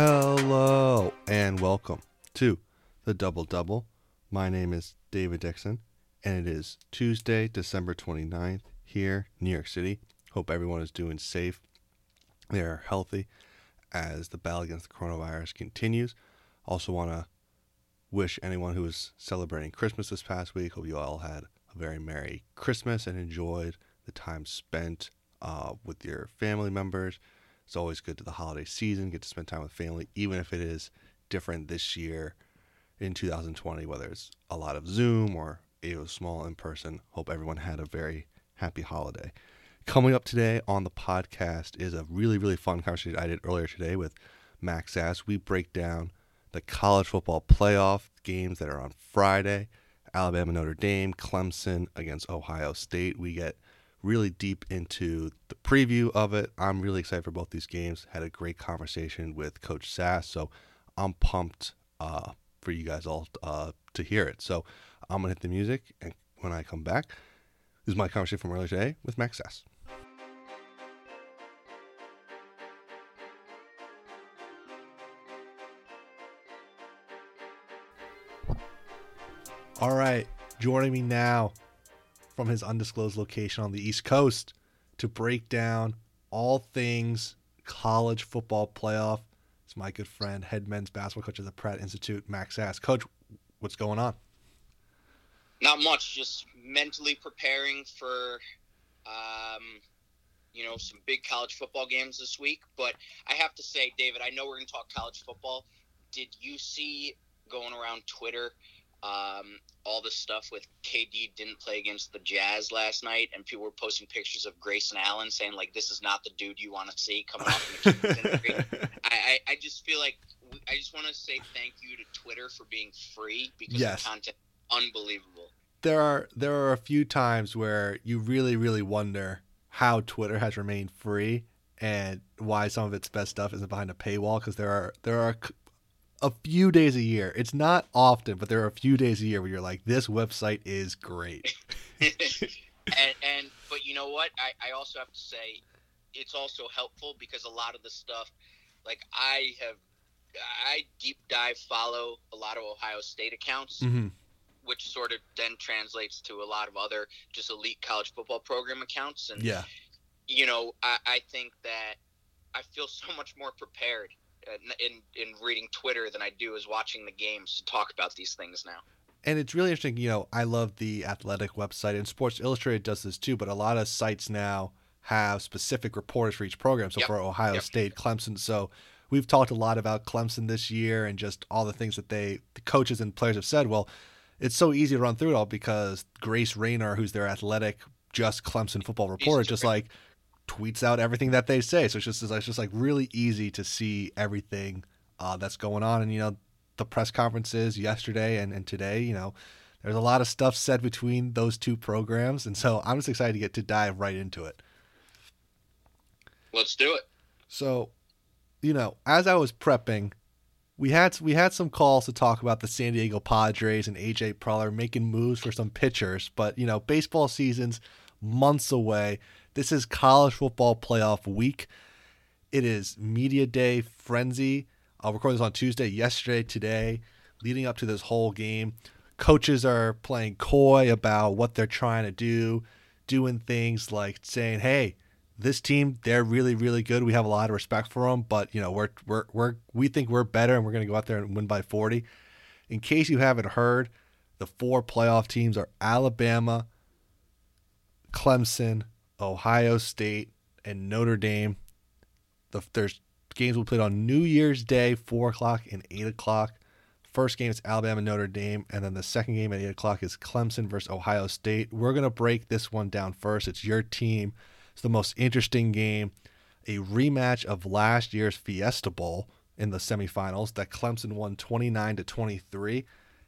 Hello and welcome to the Double Double. My name is David Dixon, and it is Tuesday, December 29th, here, New York City. Hope everyone is doing safe. They are healthy as the battle against the coronavirus continues. Also, want to wish anyone who was celebrating Christmas this past week, hope you all had a very Merry Christmas and enjoyed the time spent uh, with your family members. It's always good to the holiday season, get to spend time with family, even if it is different this year in 2020, whether it's a lot of Zoom or it was small in person. Hope everyone had a very happy holiday. Coming up today on the podcast is a really, really fun conversation I did earlier today with Max Sass. We break down the college football playoff games that are on Friday Alabama, Notre Dame, Clemson against Ohio State. We get really deep into the preview of it. I'm really excited for both these games. Had a great conversation with Coach Sass, so I'm pumped uh, for you guys all uh, to hear it. So I'm gonna hit the music, and when I come back, this is my conversation from earlier today with Max Sass. All right, joining me now from his undisclosed location on the East Coast to break down all things college football playoff. It's my good friend, head men's basketball coach at the Pratt Institute, Max Sass. Coach, what's going on? Not much, just mentally preparing for, um, you know, some big college football games this week. But I have to say, David, I know we're going to talk college football. Did you see going around Twitter? Um, all the stuff with KD didn't play against the Jazz last night, and people were posting pictures of Grayson Allen saying like, "This is not the dude you want to see coming off the I, I, I just feel like I just want to say thank you to Twitter for being free because yes. the content unbelievable. There are there are a few times where you really really wonder how Twitter has remained free and why some of its best stuff isn't behind a paywall because there are there are a few days a year. It's not often, but there are a few days a year where you're like, this website is great. and, and but you know what? I, I also have to say, it's also helpful because a lot of the stuff, like I have, I deep dive follow a lot of Ohio State accounts. Mm-hmm. Which sort of then translates to a lot of other just elite college football program accounts, and yeah, you know, I, I think that I feel so much more prepared Uh, in in reading Twitter than I do is watching the games to talk about these things now. And it's really interesting. You know, I love the athletic website, and Sports Illustrated does this too. But a lot of sites now have specific reporters for each program. So yep. for Ohio yep. State, Clemson. So we've talked a lot about Clemson this year and just all the things that they, the coaches and players have said. Well, it's so easy to run through it all because Grace Raynor, who's their athletic, just Clemson football reporter, just like tweets out everything that they say. So it's just it's just like really easy to see everything uh, that's going on. And you know, the press conferences yesterday and, and today, you know, there's a lot of stuff said between those two programs, and so I'm just excited to get to dive right into it. Let's do it. So, you know, as I was prepping, we had we had some calls to talk about the San Diego Padres and AJ Preller making moves for some pitchers, but you know, baseball season's months away. This is college football playoff week. It is media day frenzy. Uh, I'll record this on Tuesday, yesterday, today, leading up to this whole game. Coaches are playing coy about what they're trying to do, doing things like saying, "Hey, this team, they're really, really good. We have a lot of respect for them, but you know, we're we're we're we think we're better, and we're going to go out there and win by 40." In case you haven't heard, the four playoff teams are Alabama, Clemson, Ohio State, and Notre Dame. The, there's games will be played on New Year's Day, four o'clock and eight o'clock. First game is Alabama Notre Dame, and then the second game at eight o'clock is Clemson versus Ohio State. We're gonna break this one down first. It's your team. It's the most interesting game, a rematch of last year's Fiesta Bowl in the semifinals that Clemson won 29 to 23.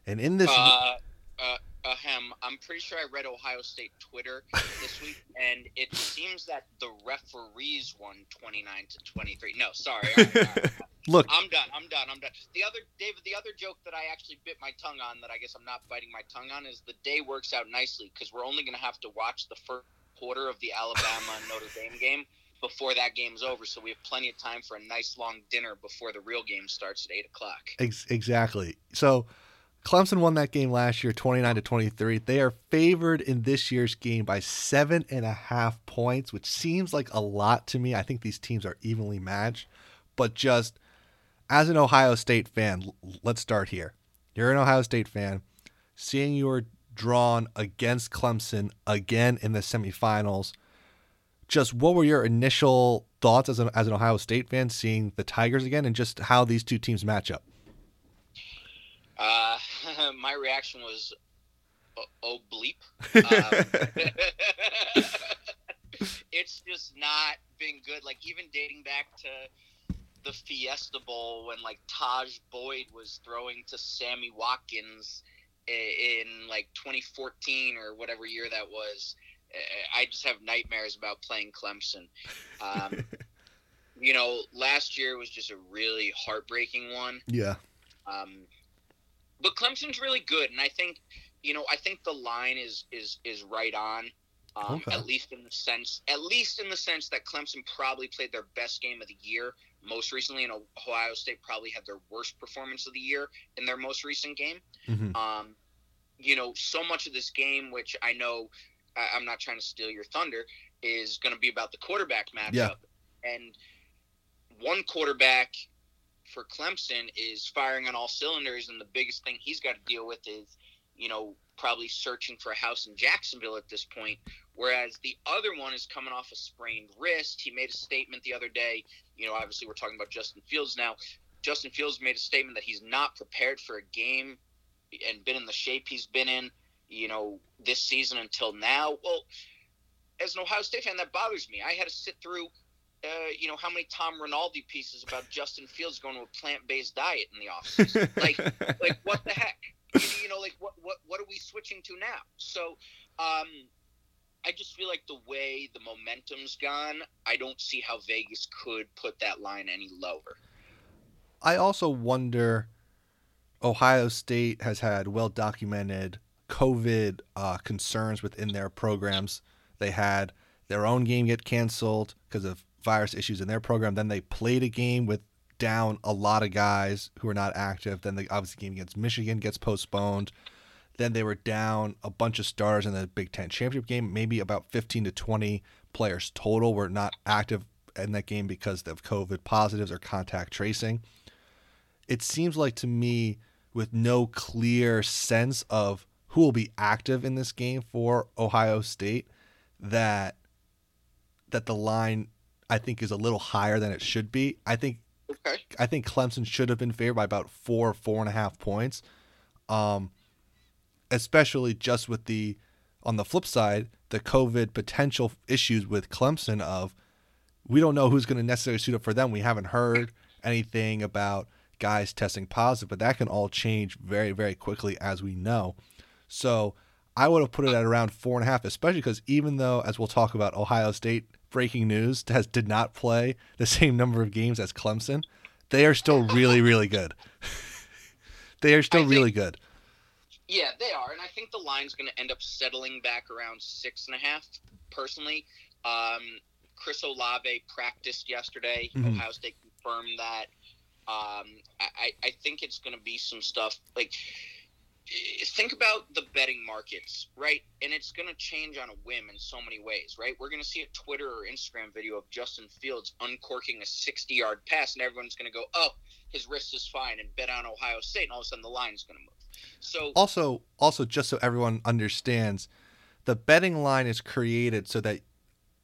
And in this, uh, uh, ahem, I'm pretty sure I read Ohio State Twitter this week, and it seems that the referees won 29 to 23. No, sorry. All right, all right. Look, I'm done. I'm done. I'm done. The other, David, the other joke that I actually bit my tongue on that I guess I'm not biting my tongue on is the day works out nicely because we're only going to have to watch the first quarter of the Alabama Notre Dame game before that game's over, so we have plenty of time for a nice long dinner before the real game starts at eight o'clock. Ex- exactly. So Clemson won that game last year, twenty nine to twenty three. They are favored in this year's game by seven and a half points, which seems like a lot to me. I think these teams are evenly matched, but just as an Ohio State fan, let's start here. You're an Ohio State fan, seeing you are drawn against Clemson again in the semifinals just what were your initial thoughts as an, as an Ohio State fan seeing the Tigers again and just how these two teams match up? Uh, my reaction was, oh, bleep. Um, it's just not been good. Like, even dating back to the Fiesta Bowl when, like, Tajh Boyd was throwing to Sammy Watkins in, in like 2014 or whatever year that was I just have nightmares about playing Clemson. Um, you know, last year was just a really heartbreaking one. Yeah. Um, but Clemson's really good, and I think, you know, I think the line is is is right on. Um, okay. At least in the sense, at least in the sense that Clemson probably played their best game of the year most recently, and Ohio State probably had their worst performance of the year in their most recent game. Mm-hmm. Um, you know, so much of this game, which I know I, am not trying to steal your thunder, is going to be about the quarterback matchup. Yeah. And one quarterback for Clemson is firing on all cylinders, and the biggest thing he's got to deal with is, you know, probably searching for a house in Jacksonville at this point. Whereas the other one is coming off a sprained wrist. He made a statement the other day. You know, obviously we're talking about Justin Fields now. Justin Fields made a statement that he's not prepared for a game and been in the shape he's been in you know, this season until now. Well, as an Ohio State fan, that bothers me. I had to sit through, uh, you know, how many Tom Rinaldi pieces about Justin Fields going to a plant-based diet in the offseason. like, like what the heck? You know, like what what what are we switching to now? So, um, I just feel like the way the momentum's gone, I don't see how Vegas could put that line any lower. I also wonder. Ohio State has had well documented COVID uh, concerns within their programs. They had their own game get canceled because of virus issues in their program. Then they played a game with down a lot of guys who are not active. Then the obviously game against Michigan gets postponed. Then they were down a bunch of stars in the Big Ten championship game. Maybe about 15 to 20 players total were not active in that game because of COVID positives or contact tracing. It seems like to me, with no clear sense of who will be active in this game for Ohio State that that the line I think is a little higher than it should be. I think okay. I think Clemson should have been favored by about four, four and a half points. Um, especially just with the on the flip side, the COVID potential issues with Clemson of we don't know who's going to necessarily suit up for them. We haven't heard anything about guys testing positive, but that can all change very, very quickly as we know. So I would have put it at around four and a half, especially because even though, as we'll talk about, Ohio State breaking news has did not play the same number of games as Clemson, they are still really, really good. they are still think, really good. Yeah, they are, and I think the line's going to end up settling back around six and a half. Personally, um, Chris Olave practiced yesterday. Mm-hmm. Ohio State confirmed that. Um, I, I think it's going to be some stuff like think about the betting markets, right? And it's going to change on a whim in so many ways, right? We're going to see a Twitter or Instagram video of Justin Fields uncorking a 60 yard pass, and everyone's going to go, oh, his wrist is fine, and bet on Ohio State, and all of a sudden the line's going to move. So, also, also, just so everyone understands, the betting line is created so that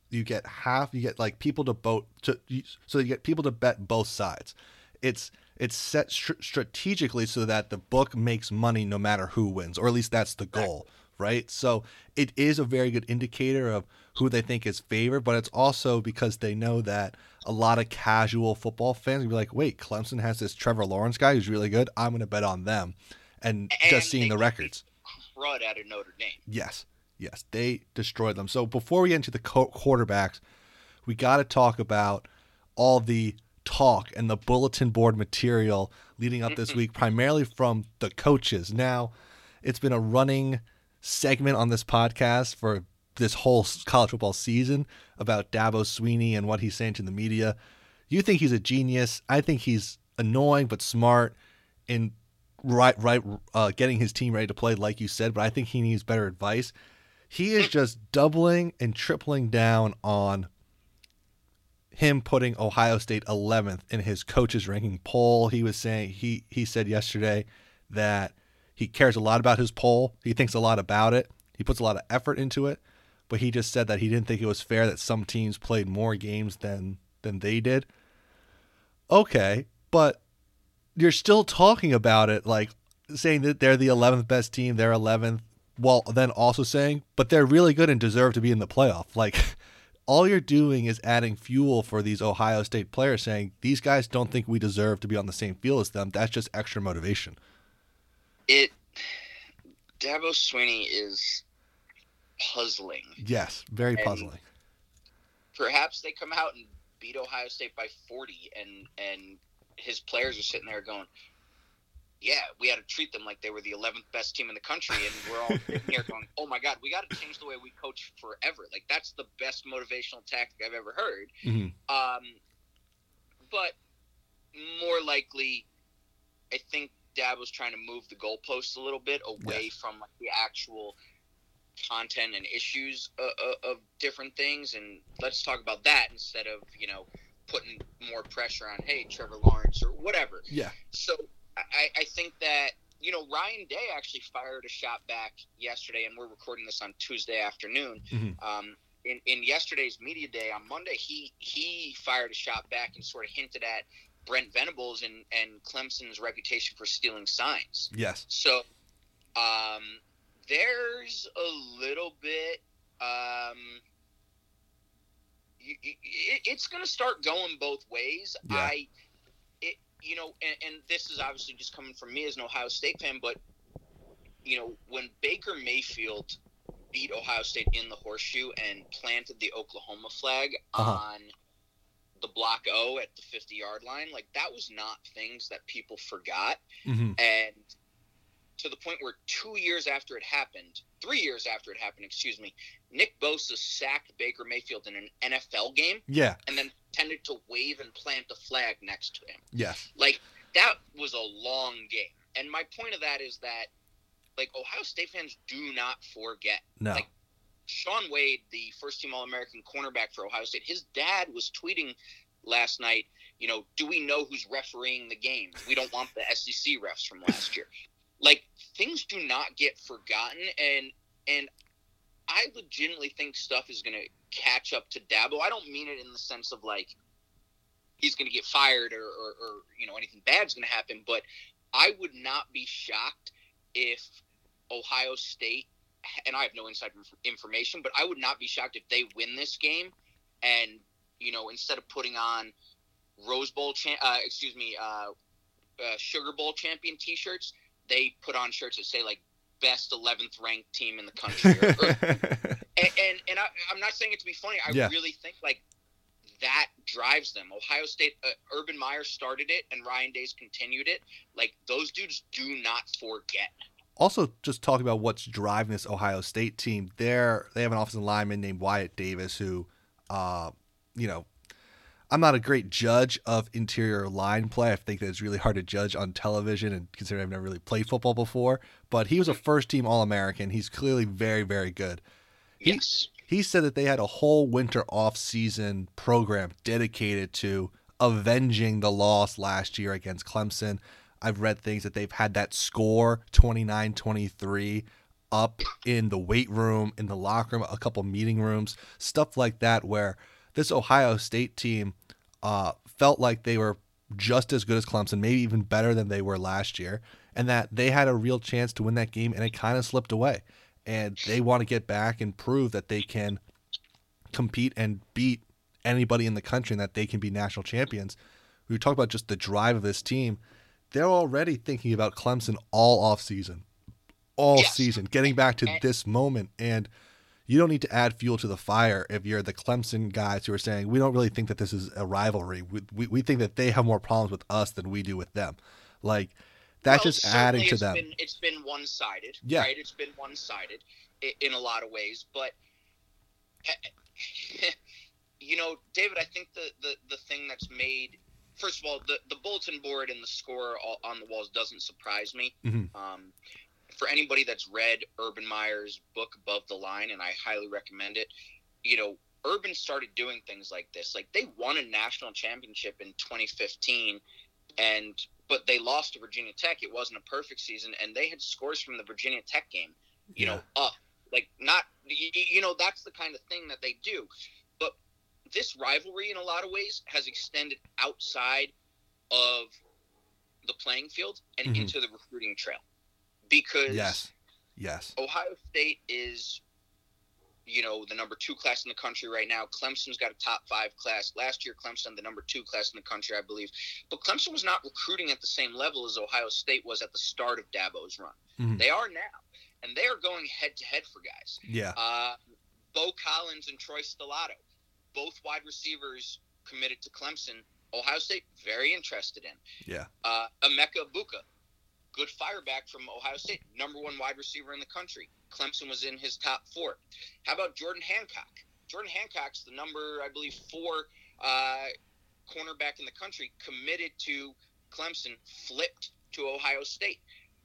you get half, you get like people to vote, to, so you get people to bet both sides. It's it's set str- strategically so that the book makes money no matter who wins, or at least that's the goal, right? So it is a very good indicator of who they think is favored, but it's also because they know that a lot of casual football fans will be like, wait, Clemson has this Trevor Lawrence guy who's really good. I'm going to bet on them. And, and just seeing the records. Crud out of Notre Dame. Yes. Yes. They destroyed them. So before we get into the co- quarterbacks, we got to talk about all the talk and the bulletin board material leading up this week, primarily from the coaches. Now, it's been a running segment on this podcast for this whole college football season about Dabo Swinney and what he's saying to the media. You think he's a genius. I think he's annoying but smart in right right uh, getting his team ready to play, like you said. But I think he needs better advice. He is just doubling and tripling down on him putting Ohio State 11th in his coaches ranking poll. He was saying he he said yesterday that he cares a lot about his poll. He thinks a lot about it. He puts a lot of effort into it, but he just said that he didn't think it was fair that some teams played more games than than they did. Okay, but you're still talking about it like saying that they're the 11th best team, they're 11th, while then also saying, but they're really good and deserve to be in the playoff. Like all you're doing is adding fuel for these Ohio State players saying these guys don't think we deserve to be on the same field as them. That's just extra motivation. It Dabo Swinney is puzzling. Yes, very And- puzzling. Perhaps they come out and beat Ohio State by 40 and and his players are sitting there going, "Yeah, we had to treat them like they were the 11th best team in the country." And we're all here going, "Oh my god, we got to change the way we coach forever." Like that's the best motivational tactic I've ever heard. Mhm. Um, but more likely, I think Dabo was trying to move the goalposts a little bit away Yes. from like, the actual content and issues of, of different things, and let's talk about that instead of you know putting more pressure on hey Trevor Lawrence or whatever. Yeah. So I, I think that you know Ryan Day actually fired a shot back yesterday, and we're recording this on Tuesday afternoon. Mhm. Um, in, in yesterday's media day on Monday, he he fired a shot back and sort of hinted at Brent Venables and and Clemson's reputation for stealing signs. Yes. So um, there's a little bit. Um, y- y- it, it's going to start going both ways. Yeah. I, you know, and, and this is obviously just coming from me as an Ohio State fan, but you know, when Baker Mayfield beat Ohio State in the horseshoe and planted the Oklahoma flag Uh-huh. on the block O at the 50 yard line, like that was not things that people forgot hmm and to the point where two years after it happened, three years after it happened, excuse me, Nick Bosa sacked Baker Mayfield in an NFL game Yeah. and then tended to wave and plant a flag next to him. Yes. Like that was a long game. And my point of that is that like Ohio State fans do not forget. No. Like, Shaun Wade, the first team All American cornerback for Ohio State, his dad was tweeting last night, you know, do we know who's refereeing the game? We don't want the SEC refs from last year. Like things do not get forgotten and and I legitimately think stuff is gonna catch up to Dabo. I don't mean it in the sense of like he's gonna get fired or, or, or you know anything bad's gonna happen, but I would not be shocked if Ohio State and I have no inside information, but I would not be shocked if they win this game, and you know instead of putting on Rose Bowl, cha- uh, excuse me, uh, uh, Sugar Bowl champion T-shirts, they put on shirts that say like best 11th ranked team in the country. Or, or, and and, and I, I'm not saying it to be funny. I Yeah. really think like that drives them. Ohio State, uh, Urban Meyer started it, and Ryan Days continued it. Like those dudes do not forget. also just talking about what's driving this Ohio State team. They're they have an offensive lineman named Wyatt Davis who, uh, you know, I'm not a great judge of interior line play. I think that it's really hard to judge on television, and considering I've never really played football before. But he was a mm-hmm. first team All American. He's clearly very very good. He- Yes. He said that they had a whole winter off season program dedicated to avenging the loss last year against Clemson. I've read things that they've had that score 29-23 up in the weight room, in the locker room, a couple meeting rooms, stuff like that where this Ohio State team uh, felt like they were just as good as Clemson, maybe even better than they were last year, and that they had a real chance to win that game and it kind of slipped away and they want to get back and prove that they can compete and beat anybody in the country and that they can be national champions. We talk about just the drive of this team. They're already thinking about Clemson all off season, all Yes. season, getting back to this moment. And you don't need to add fuel to the fire if you're the Clemson guys who are saying, we don't really think that this is a rivalry. We, we, we think that they have more problems with us than we do with them. Like, that's Well, just adding to it's them. Been, it's been one sided, Yeah. right? It's been one sided in a lot of ways, but you know, David, I think the, the, the thing that's made, first of all, the, the bulletin board and the score on the walls doesn't surprise me. Mm-hmm. Um, for anybody that's read Urban Meyer's book Above the Line, and I highly recommend it, you know, Urban started doing things like this. Like they won a national championship in 2015, and but they lost to Virginia Tech. It wasn't a perfect season, and they had scores from the Virginia Tech game, you Yeah. know, up. Like not, you, know, that's the kind of thing that they do. But this rivalry, in a lot of ways, has extended outside of the playing field and Mhm. into the recruiting trail, because Yes. Yes. Ohio State is, you know, the number two class in the country right now. Clemson's got a top five class. Last year, Clemson the number two class in the country, I believe. But Clemson was not recruiting at the same level as Ohio State was at the start of Dabo's run. Mhm. They are now, and they are going head to head for guys. Yeah. Uh, Beaux Collins and Troy Stellato, both wide receivers committed to Clemson. Ohio State very interested in. Yeah. Uh, Emeka Egbuka, good fireback from Ohio State, number one wide receiver in the country. Clemson was in his top four. How about Jordan Hancock? Jordan Hancock's the number, I believe, four uh, cornerback in the country, committed to Clemson, flipped to Ohio State.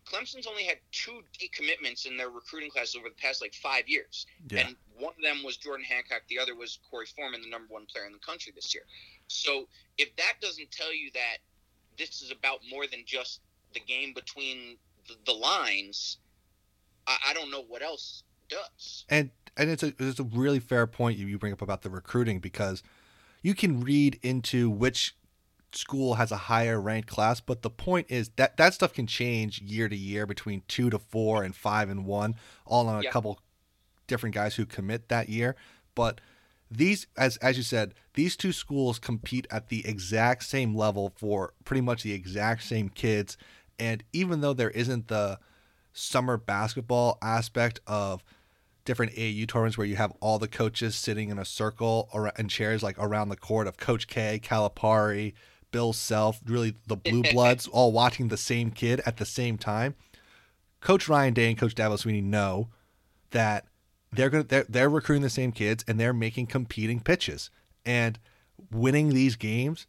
Clemson's only had two decommitments in their recruiting class over the past like five years. Yeah. And one of them was Jordan Hancock. The other was Korey Foreman, the number one player in the country this year. So if that doesn't tell you that this is about more than just the game between the, the lines, I, I don't know what else does. and and it's a it's a really fair point you, you bring up about the recruiting because you can read into which school has a higher ranked class but the point is that that stuff can change year to year between two to four and five and one all on a Yeah. couple different guys who commit that year but these as as you said these two schools compete at the exact same level for pretty much the exact same kids and even though there isn't the summer basketball aspect of different AU tournaments where you have all the coaches sitting in a circle ar- in chairs like around the court of Coach K, Calipari, Bill Self, really the blue bloods all watching the same kid at the same time. Coach Ryan Day and Coach Dabo Swinney know that they're going to they're, they're recruiting the same kids and they're making competing pitches and winning these games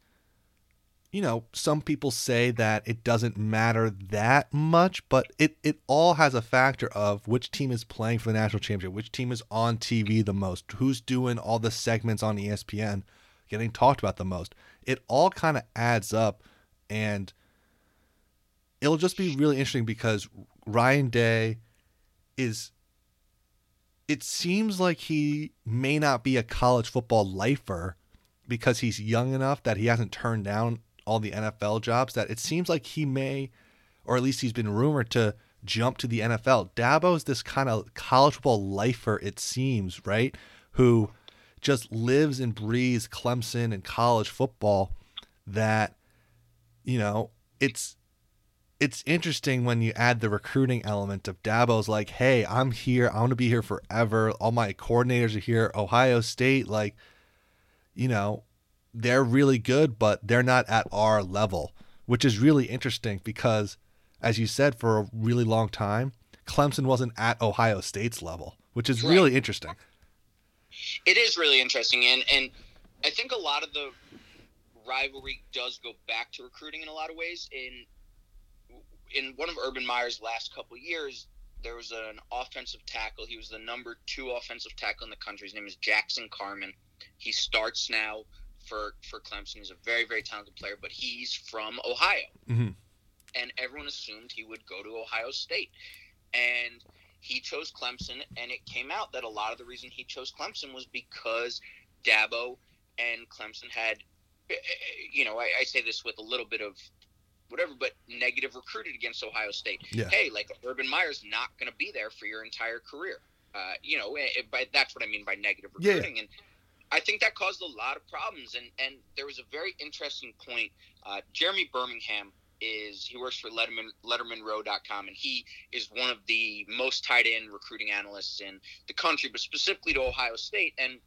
you know, some people say that it doesn't matter that much, but it, it all has a factor of which team is playing for the national championship, which team is on TV the most, who's doing all the segments on ESPN, getting talked about the most. It all kind of adds up, and it'll just be really interesting because Ryan Day is. It seems like he may not be a college football lifer because he's young enough that he hasn't turned down all the NFL jobs that it seems like he may, or at least he's been rumored to jump to the NFL. Dabo's this kind of college football lifer, it seems, right? Who just lives and breathes Clemson and college football that, you know, it's it's interesting when you add the recruiting element of Dabo's like, hey, I'm here, I'm gonna be here forever. All my coordinators are here. Ohio State, like, you know, they're really good, but they're not at our level, which is really interesting because, as you said, for a really long time, Clemson wasn't at Ohio State's level, which is really interesting. It is really interesting, and and I think a lot of the rivalry does go back to recruiting in a lot of ways. In in one of Urban Meyer's last couple years, there was an offensive tackle. He was the number two offensive tackle in the country. His name is Jackson Carman. He starts now for for Clemson. He's a very very talented player, but he's from Ohio, Mhm. and everyone assumed he would go to Ohio State, and he chose Clemson, and it came out that a lot of the reason he chose Clemson was because Dabo and Clemson had, eh, eh, you know, I, I say this with a little bit of whatever, but negative recruited against Ohio State. Yeah. Hey, like Urban Meyer's not going to be there for your entire career. Uh, you know, eh, eh, by, that's what I mean by negative Yeah. recruiting, and I think that caused a lot of problems. And and there was a very interesting point. Uh, Jeremy Birmingham is he works for Lettermen LettermenRow.com, and he is one of the most tied in recruiting analysts in the country, but specifically to Ohio State. And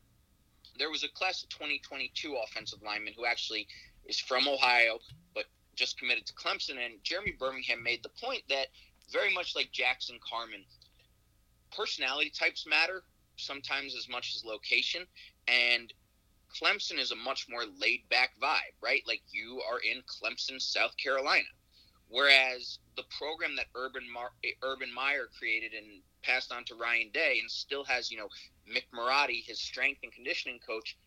there was a class of 2022 offensive lineman who actually is from Ohio, but just committed to Clemson. And Jeremy Birmingham made the point that very much like Jackson Carman, personality types matter, sometimes as much as location. And Clemson is a much more laid back vibe, right? Like you are in Clemson, South Carolina. Whereas the program that Urban Mar- Urban Meyer created and passed on to Ryan Day and still has, you know, Mick Marotti, his strength and conditioning coach,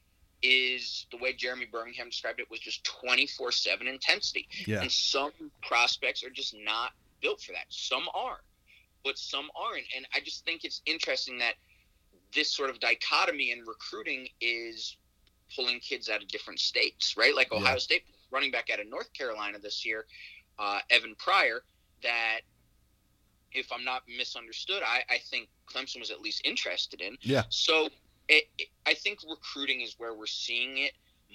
is the way Jeremy Birmingham described it was just 24 7 intensity. Yeah. And some prospects are just not built for that. Some are, but some aren't. And I just think it's interesting that this sort of dichotomy in recruiting is pulling kids out of different states, right? Like Ohio Yeah. State running back out of North Carolina this year, uh, Evan Pryor, that if I'm not misunderstood, I, I think Clemson was at least interested in. Yeah. So it, it, I think recruiting is where we're seeing it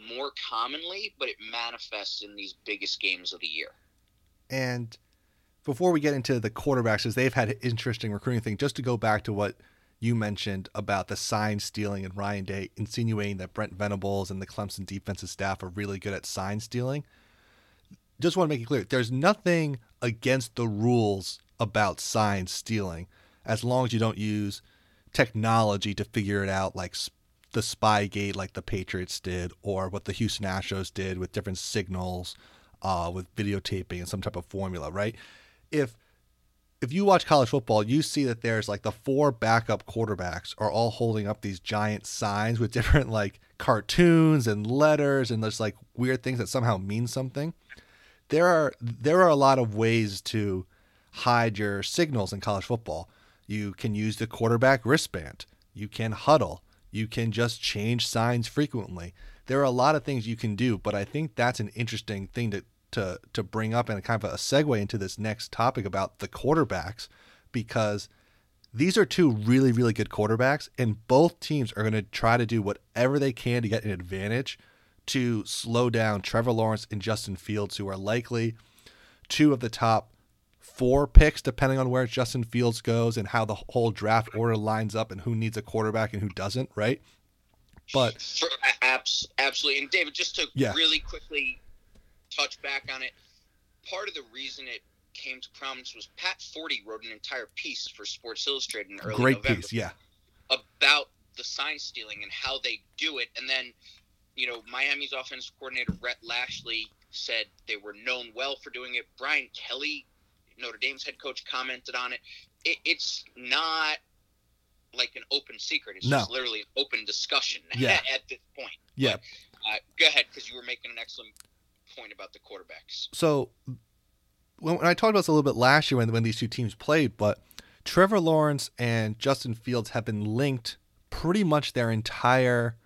more commonly, but it manifests in these biggest games of the year. And before we get into the quarterbacks, because they've had an interesting recruiting thing, just to go back to what you mentioned about the sign stealing and Ryan Day insinuating that Brent Venables and the Clemson defensive staff are really good at sign stealing. Just want to make it clear there's nothing against the rules about sign stealing as long as you don't use technology to figure it out, like the Spygate, like the Patriots did, or what the Houston Astros did with different signals, uh, with videotaping and some type of formula, right? If if you watch college football, you see that there's like the four backup quarterbacks are all holding up these giant signs with different like cartoons and letters and there's like weird things that somehow mean something. There are there are a lot of ways to hide your signals in college football. You can use the quarterback wristband. You can huddle. You can just change signs frequently. There are a lot of things you can do, but I think that's an interesting thing to to to bring up and kind of a segue into this next topic about the quarterbacks because these are two really really good quarterbacks and both teams are going to try to do whatever they can to get an advantage to slow down Trevor Lawrence and Justin Fields who are likely two of the top four picks depending on where Justin Fields goes and how the whole draft order lines up and who needs a quarterback and who doesn't, right? But absolutely. And David, just to Yeah. really quickly touch back on it, part of the reason it came to prominence was Pat Forde wrote an entire piece for Sports Illustrated in early great November piece, yeah. about the sign stealing and how they do it. And then, you know, Miami's offensive coordinator Rhett Lashlee said they were known well for doing it. Brian Kelly, Notre Dame's head coach, commented on it. it it's not like an open secret. It's No. just literally an open discussion Yeah. at this point. Yeah. Uh, go ahead, because you were making an excellent point about the quarterbacks. So when, I talked about this a little bit last year when when these two teams played, but Trevor Lawrence and Justin Fields have been linked pretty much their entire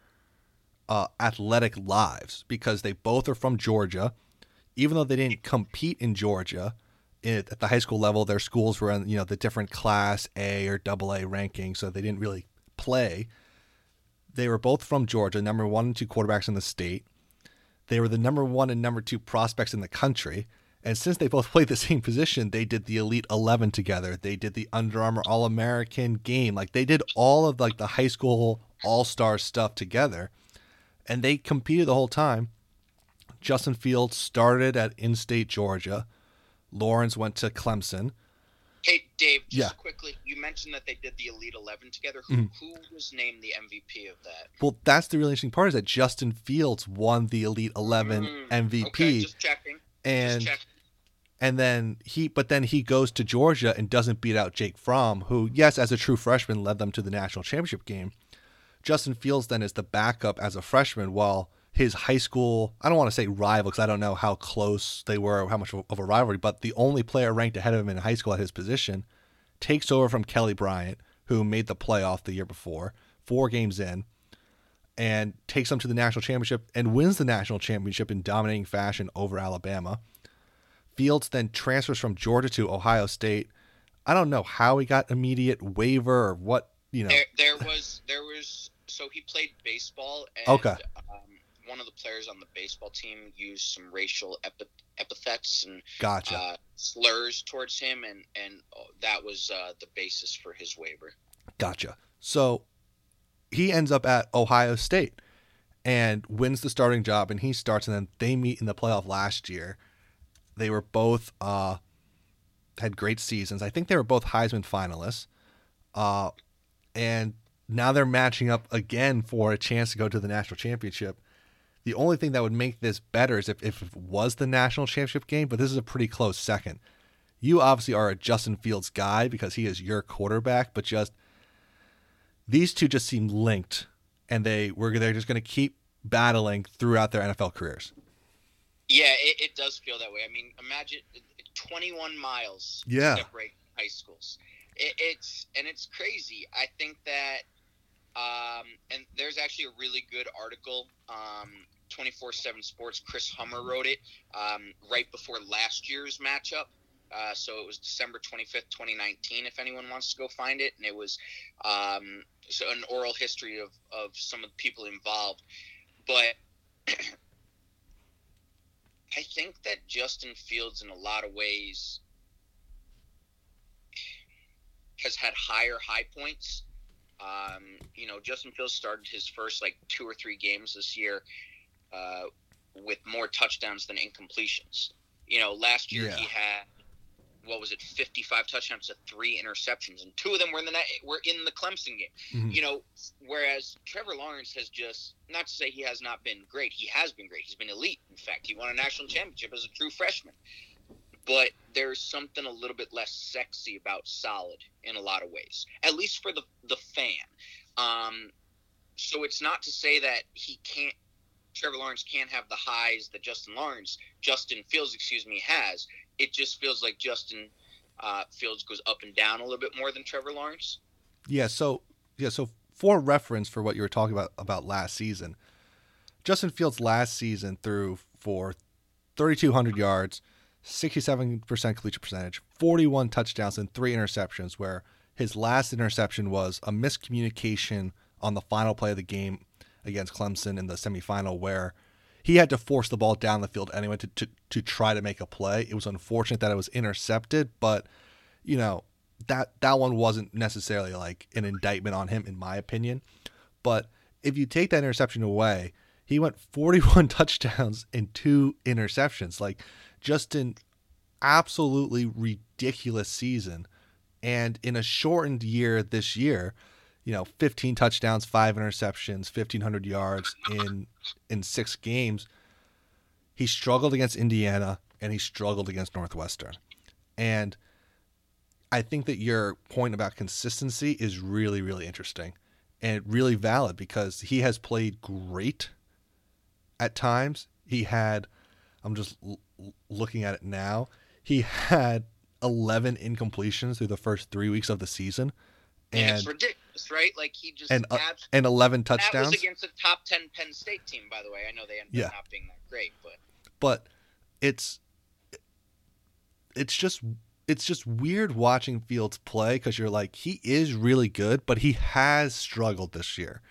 uh, athletic lives because they both are from Georgia. Even though they didn't compete in Georgia it, at the high school level, their schools were in you know the different Class A or Double A rankings, so they didn't really play. They were both from Georgia, number one and two quarterbacks in the state. They were the number one and number two prospects in the country. And since they both played the same position, they did the Elite 11 together. They did the Under Armour All American game. Like they did all of like the high school All Star stuff together. And they competed the whole time. Justin Fields started at in state Georgia. Lawrence went to Clemson. Hey, Dave, just Yeah. quickly, you mentioned that they did the Elite 11 together. Who, who was named the MVP of that? Well, that's the really interesting part is that Justin Fields won the Elite 11 Mm, MVP. Okay, just checking. and just checking. and then he but then he goes to Georgia and doesn't beat out Jake Fromm, who yes, as a true freshman led them to the national championship game. Justin Fields then is the backup as a freshman while his high school, I don't want to say rival because I don't know how close they were or how much of a rivalry, but the only player ranked ahead of him in high school at his position takes over from Kelly Bryant, who made the playoff the year before, four games in, and takes them to the national championship and wins the national championship in dominating fashion over Alabama. Fields then transfers from Georgia to Ohio State. I don't know how he got immediate waiver or what, you know. There, there was, there was. So he played baseball, and Okay. um, one of the players on the baseball team used some racial epi- epithets and Gotcha. uh, slurs towards him, and and uh, that was uh, the basis for his waiver. Gotcha. So he ends up at Ohio State and wins the starting job, and he starts, and then they meet in the playoff last year. They were both uh, had great seasons. I think they were both Heisman finalists, uh, and now they're matching up again for a chance to go to the national championship. The only thing that would make this better is if, if it was the national championship game, but this is a pretty close second. You obviously are a Justin Fields guy because he is your quarterback, but just these two just seem linked, and they were they're just going to keep battling throughout their NFL careers. Yeah, it, it, does feel that way. I mean, imagine 21 miles yeah. separate high schools. It, it's and it's crazy. I think that, um, and there's actually a really good article. Um, 24/7 Sports. Chris Hummer wrote it um, right before last year's matchup. Uh, so it was December 25th, 2019. If anyone wants to go find it, and it was um, so an oral history of of some of the people involved. But I think that Justin Fields, in a lot of ways, has had higher high points. Um, you know, Justin Fields started his first like two or three games this year uh, with more touchdowns than incompletions. You know, last year Yeah. he had what was it, fifty-five touchdowns to three interceptions, and two of them were in the net- were in the Clemson game. Mhm. You know, whereas Trevor Lawrence has just not to say he has not been great. He has been great. He's been elite. In fact, he won a national championship as a true freshman. But there's something a little bit less sexy about solid in a lot of ways, at least for the the fan. Um, so it's not to say that he can't. Trevor Lawrence can't have the highs that Justin Lawrence, Justin Fields, excuse me, has. It just feels like Justin uh, Fields goes up and down a little bit more than Trevor Lawrence. Yeah, so yeah, so for reference for what you were talking about about last season, Justin Fields last season threw for 3,200 yards, 67% completion percentage, 41 touchdowns, and three interceptions. Where his last interception was a miscommunication on the final play of the game against Clemson in the semifinal, where he had to force the ball down the field anyway to, to, to try to make a play. It was unfortunate that it was intercepted, but you know that that one wasn't necessarily like an indictment on him in my opinion. But if you take that interception away, he went 41 touchdowns and two interceptions. Like just an absolutely ridiculous season. And in a shortened year this year, you know, 15 touchdowns, five interceptions, 1500 yards in in six games. He struggled against Indiana and he struggled against Northwestern. And I think that your point about consistency is really, really interesting and really valid because he has played great at times. He had, I'm just l- looking at it now, he had 11 incompletions through the first three weeks of the season and, it's ridiculous, right? Like he just and, uh, abs- and 11 that touchdowns. was against a top ten Penn State team, by the way. I know they ended Yeah. up not being that great, but but it's it's just it's just weird watching Fields play because you're like he is really good, but he has struggled this year,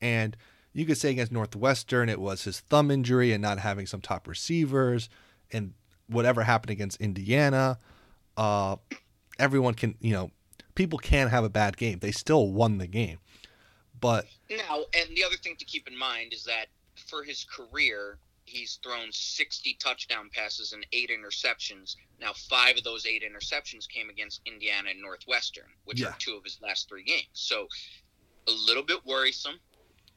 and you could say against Northwestern it was his thumb injury and not having some top receivers, and whatever happened against Indiana, uh, everyone can you know people can have a bad game, they still won the game, but now and the other thing to keep in mind is that for his career, he's thrown 60 touchdown passes and eight interceptions. Now, five of those eight interceptions came against Indiana and Northwestern, which Yeah. are two of his last three games. So, a little bit worrisome.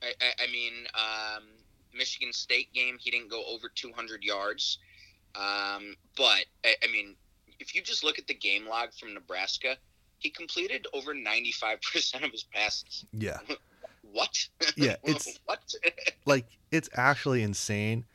I, I, I mean, um, Michigan State game, he didn't go over 200 yards. Um, but, I, I mean, if you just look at the game log from Nebraska, he completed over 95% of his passes. yeah, What? Yeah, it's- what? like it's actually insane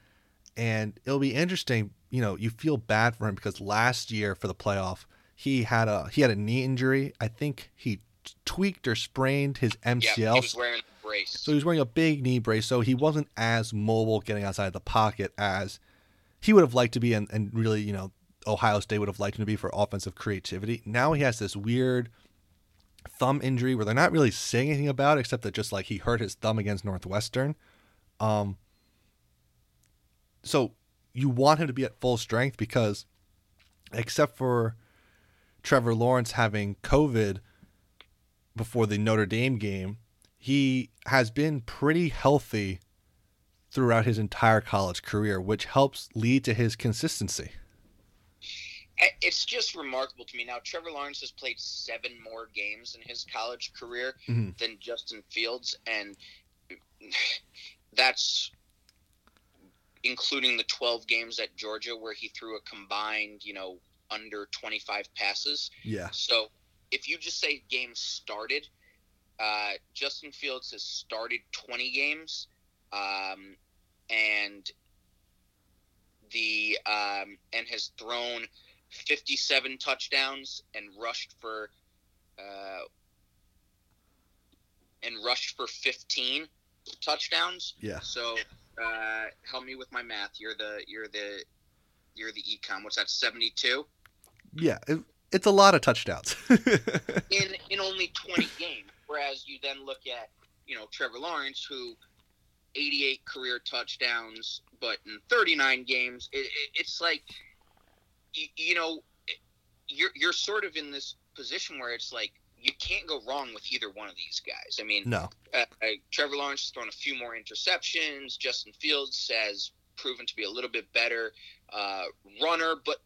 and it'll be interesting you know you feel bad for him because last year for the playoff he had a he had a knee injury i think he tweaked or sprained his yeah, mcl he was wearing a brace. so he was wearing a big knee brace so he wasn't as mobile getting outside of the pocket as he would have liked to be and, and really you know ohio state would have liked him to be for offensive creativity now he has this weird thumb injury where they're not really saying anything about it except that just like he hurt his thumb against northwestern um so you want him to be at full strength because except for Trevor Lawrence having COVID before the Notre Dame game, he has been pretty healthy throughout his entire college career, which helps lead to his consistency. It's just remarkable to me. Now, Trevor Lawrence has played seven more games in his college career Mhm. than Justin Fields, and that's including the 12 games at Georgia where he threw a combined, you know, under 25 passes. Yeah. So if you just say games started, uh, Justin Fields has started 20 games, um, and the um, and has thrown 57 touchdowns and rushed for uh, and rushed for 15 touchdowns. Yeah. So uh, help me with my math. You're the you're the you're the econ. What's that? 72 Yeah. It, it's a lot of touchdowns. in in only 20 games. Whereas you then look at you know Trevor Lawrence, who 88 career touchdowns, but in 39 games, it, it, it's like you, you know you're you're sort of in this position where it's like you can't go wrong with either one of these guys. I mean, no. uh, uh, Trevor Lawrence has thrown a few more interceptions. Justin Fields has proven to be a little bit better uh, runner, but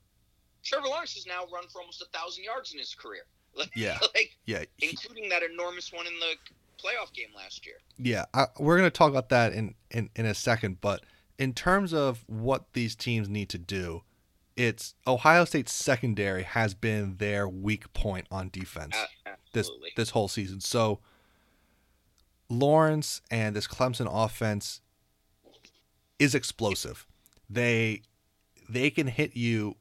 Trevor Lawrence has now run for almost a thousand yards in his career. Like, Yeah. like Yeah. including that enormous one in the playoff game last year. Yeah, I, we're going to talk about that in, in, in a second. But in terms of what these teams need to do, it's Ohio State's secondary has been their weak point on defense Uh, this this whole season. So Lawrence and this Clemson offense is explosive. They they can hit you.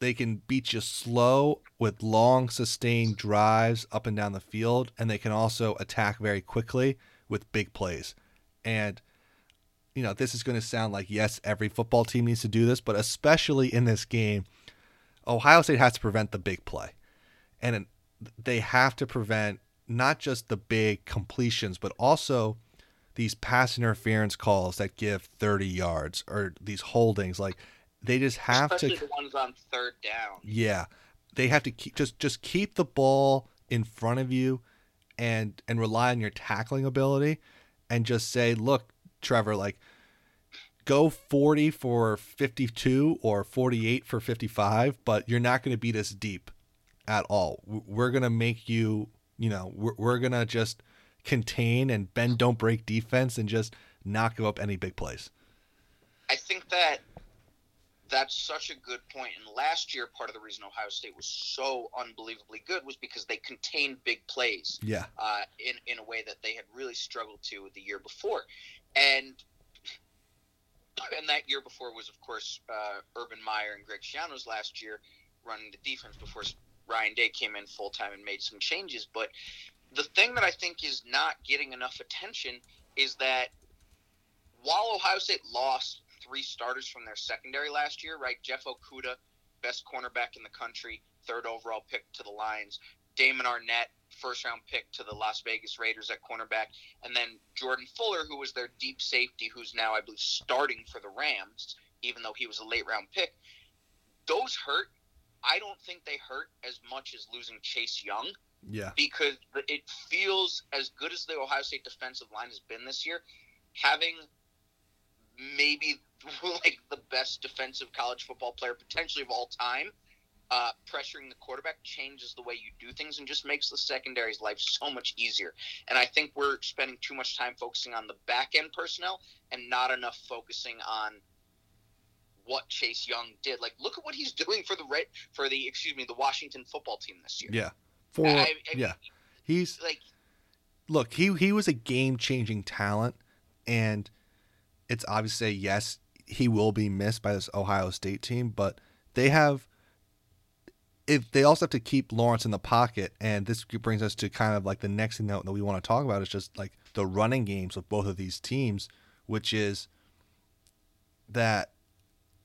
They can beat you slow with long sustained drives up and down the field, and they can also attack very quickly with big plays. And you know, this is going to sound like yes, every football team needs to do this, but especially in this game, Ohio State has to prevent the big play. And they have to prevent not just the big completions, but also these pass interference calls that give 30 yards or these holdings. Like they just have Especially to, the ones on third down. yeah, they have to keep just just keep the ball in front of you, and and rely on your tackling ability, and just say, look, Trevor, like go 40 for 52 or 48 for 55, but you're not going to beat us deep at all. We're going to make you, you know, we're, we're going to just contain and bend, don't break defense and just not give up any big plays. I think that that's such a good point. And last year, part of the reason Ohio State was so unbelievably good was because they contained big plays Yeah. uh, in in a way that they had really struggled to the year before, and and that year before was of course uh, Urban Meyer and Greg Schiano's last year running the defense before Ryan Day came in full time and made some changes. But the thing that I think is not getting enough attention is that while Ohio State lost three starters from their secondary last year, right? Jeff Okudah, best cornerback in the country, third overall pick to the Lions. Damon Arnette, first round pick to the Las Vegas Raiders at cornerback. And then Jordan Fuller, who was their deep safety, who's now, I believe, starting for the Rams, even though he was a late round pick. Those hurt. I don't think they hurt as much as losing Chase Young Yeah. because it feels as good as the Ohio State defensive line has been this year, having maybe like the best defensive college football player potentially of all time, uh, pressuring the quarterback changes the way you do things and just makes the secondary's life so much easier. And I think we're spending too much time focusing on the back end personnel and not enough focusing on what Chase Young did. Like, look at what he's doing for the red for the excuse me the Washington football team this year. Yeah. For I- I yeah. He's like look, he he was a game changing talent, and it's obvious to say yes, he will be missed by this Ohio State team, but they have if they also have to keep Lawrence in the pocket, and this brings us to kind of like the next thing that, that we want to talk about is just like the running games of both of these teams, which is that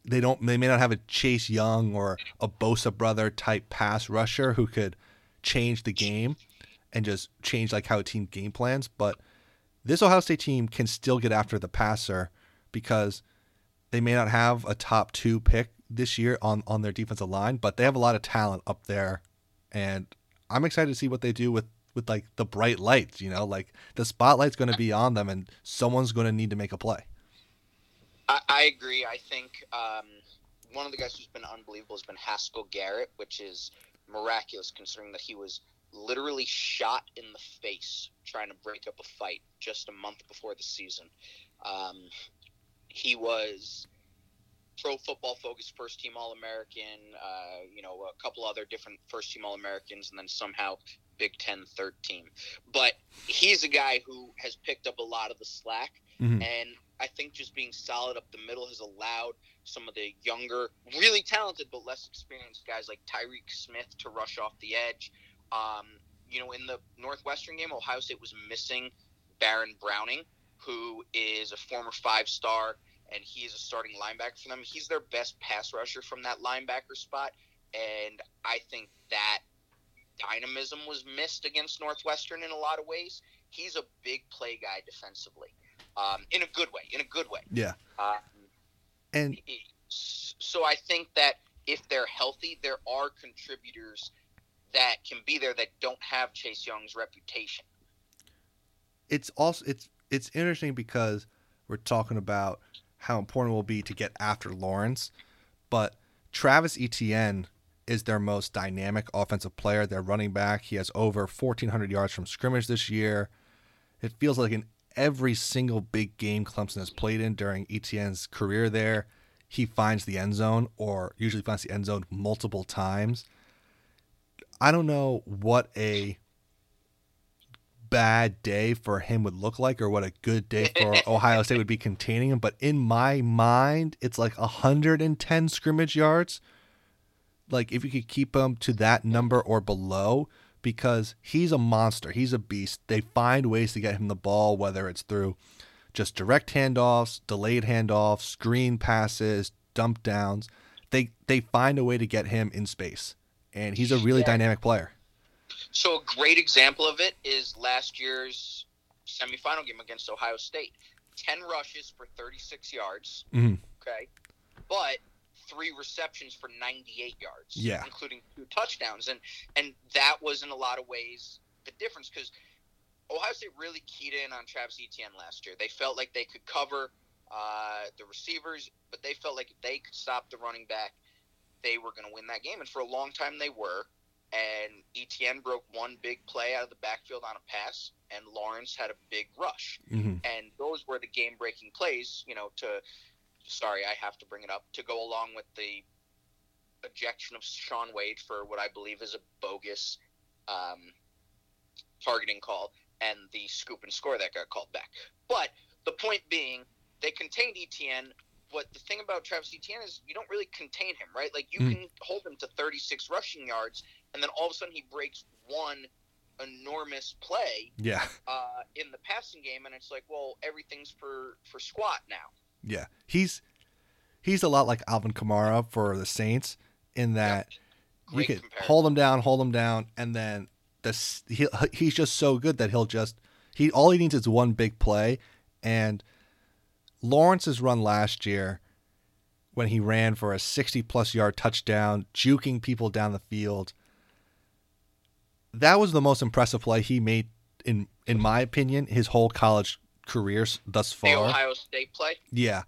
they don't they may not have a Chase Young or a Bosa brother type pass rusher who could change the game and just change like how a team game plans, but this Ohio State team can still get after the passer because they may not have a top two pick this year on, on their defensive line, but they have a lot of talent up there. And I'm excited to see what they do with, with like the bright lights, you know, like the spotlight's going to be on them and someone's going to need to make a play. I, I agree. I think um, one of the guys who's been unbelievable has been Haskell Garrett, which is miraculous considering that he was literally shot in the face trying to break up a fight just a month before the season. Um, he was Pro Football Focus first team All American, uh, you know, a couple other different first team All Americans, and then somehow Big Ten third team. But he's a guy who has picked up a lot of the slack, Mhm. and I think just being solid up the middle has allowed some of the younger, really talented but less experienced guys like Tyreke Smith to rush off the edge. Um, you know, in the Northwestern game, Ohio State was missing Baron Browning, who is a former five star and he is a starting linebacker for them. He's their best pass rusher from that linebacker spot, and I think that dynamism was missed against Northwestern in a lot of ways. He's a big play guy defensively, um, in a good way. In a good way. Yeah. Um, And so I think that if they're healthy, there are contributors that can be there that don't have Chase Young's reputation. it's also it's it's interesting because we're talking about how important it will be to get after Lawrence, but Travis Etienne is their most dynamic offensive player. Their running back. He has over 1,400 yards from scrimmage this year. It feels like in every single big game Clemson has played in during Etienne's career there, he finds the end zone or usually finds the end zone multiple times. I don't know what a bad day for him would look like or what a good day for Ohio State would be containing him. But in my mind, it's like 110 scrimmage yards. Like if you could keep him to that number or below, because he's a monster. He's a beast. They find ways to get him the ball, whether it's through just direct handoffs, delayed handoffs, screen passes, dump downs. They they find a way to get him in space. And he's a really Yeah. dynamic player. So a great example of it is last year's semifinal game against Ohio State. Ten rushes for 36 yards. Mhm. Okay, but three receptions for 98 yards. Yeah. including two touchdowns, and and that was in a lot of ways the difference because Ohio State really keyed in on Travis Etienne last year. They felt like they could cover uh, the receivers, but they felt like if they could stop the running back, they were going to win that game. And for a long time, they were. And Etienne broke one big play out of the backfield on a pass, and Lawrence had a big rush. hmm And those were the game breaking plays, you know, to, sorry, I have to bring it up, to go along with the ejection of Shaun Wade for what I believe is a bogus um, targeting call and the scoop and score that got called back. But the point being, they contained Etienne. But the thing about Travis Etienne is you don't really contain him, right? Like you Mm. can hold him to 36 rushing yards, and then all of a sudden he breaks one enormous play Yeah. uh, in the passing game, and it's like, well, everything's for for squat now. Yeah. He's he's a lot like Alvin Kamara for the Saints in that you Great could comparison. hold him down, hold him down, and then this he he's just so good that he'll just he all he needs is one big play. And Lawrence's run last year when he ran for a 60 plus yard touchdown, juking people down the field. That was the most impressive play he made in in my opinion his whole college career thus The far. Ohio State play. Yeah,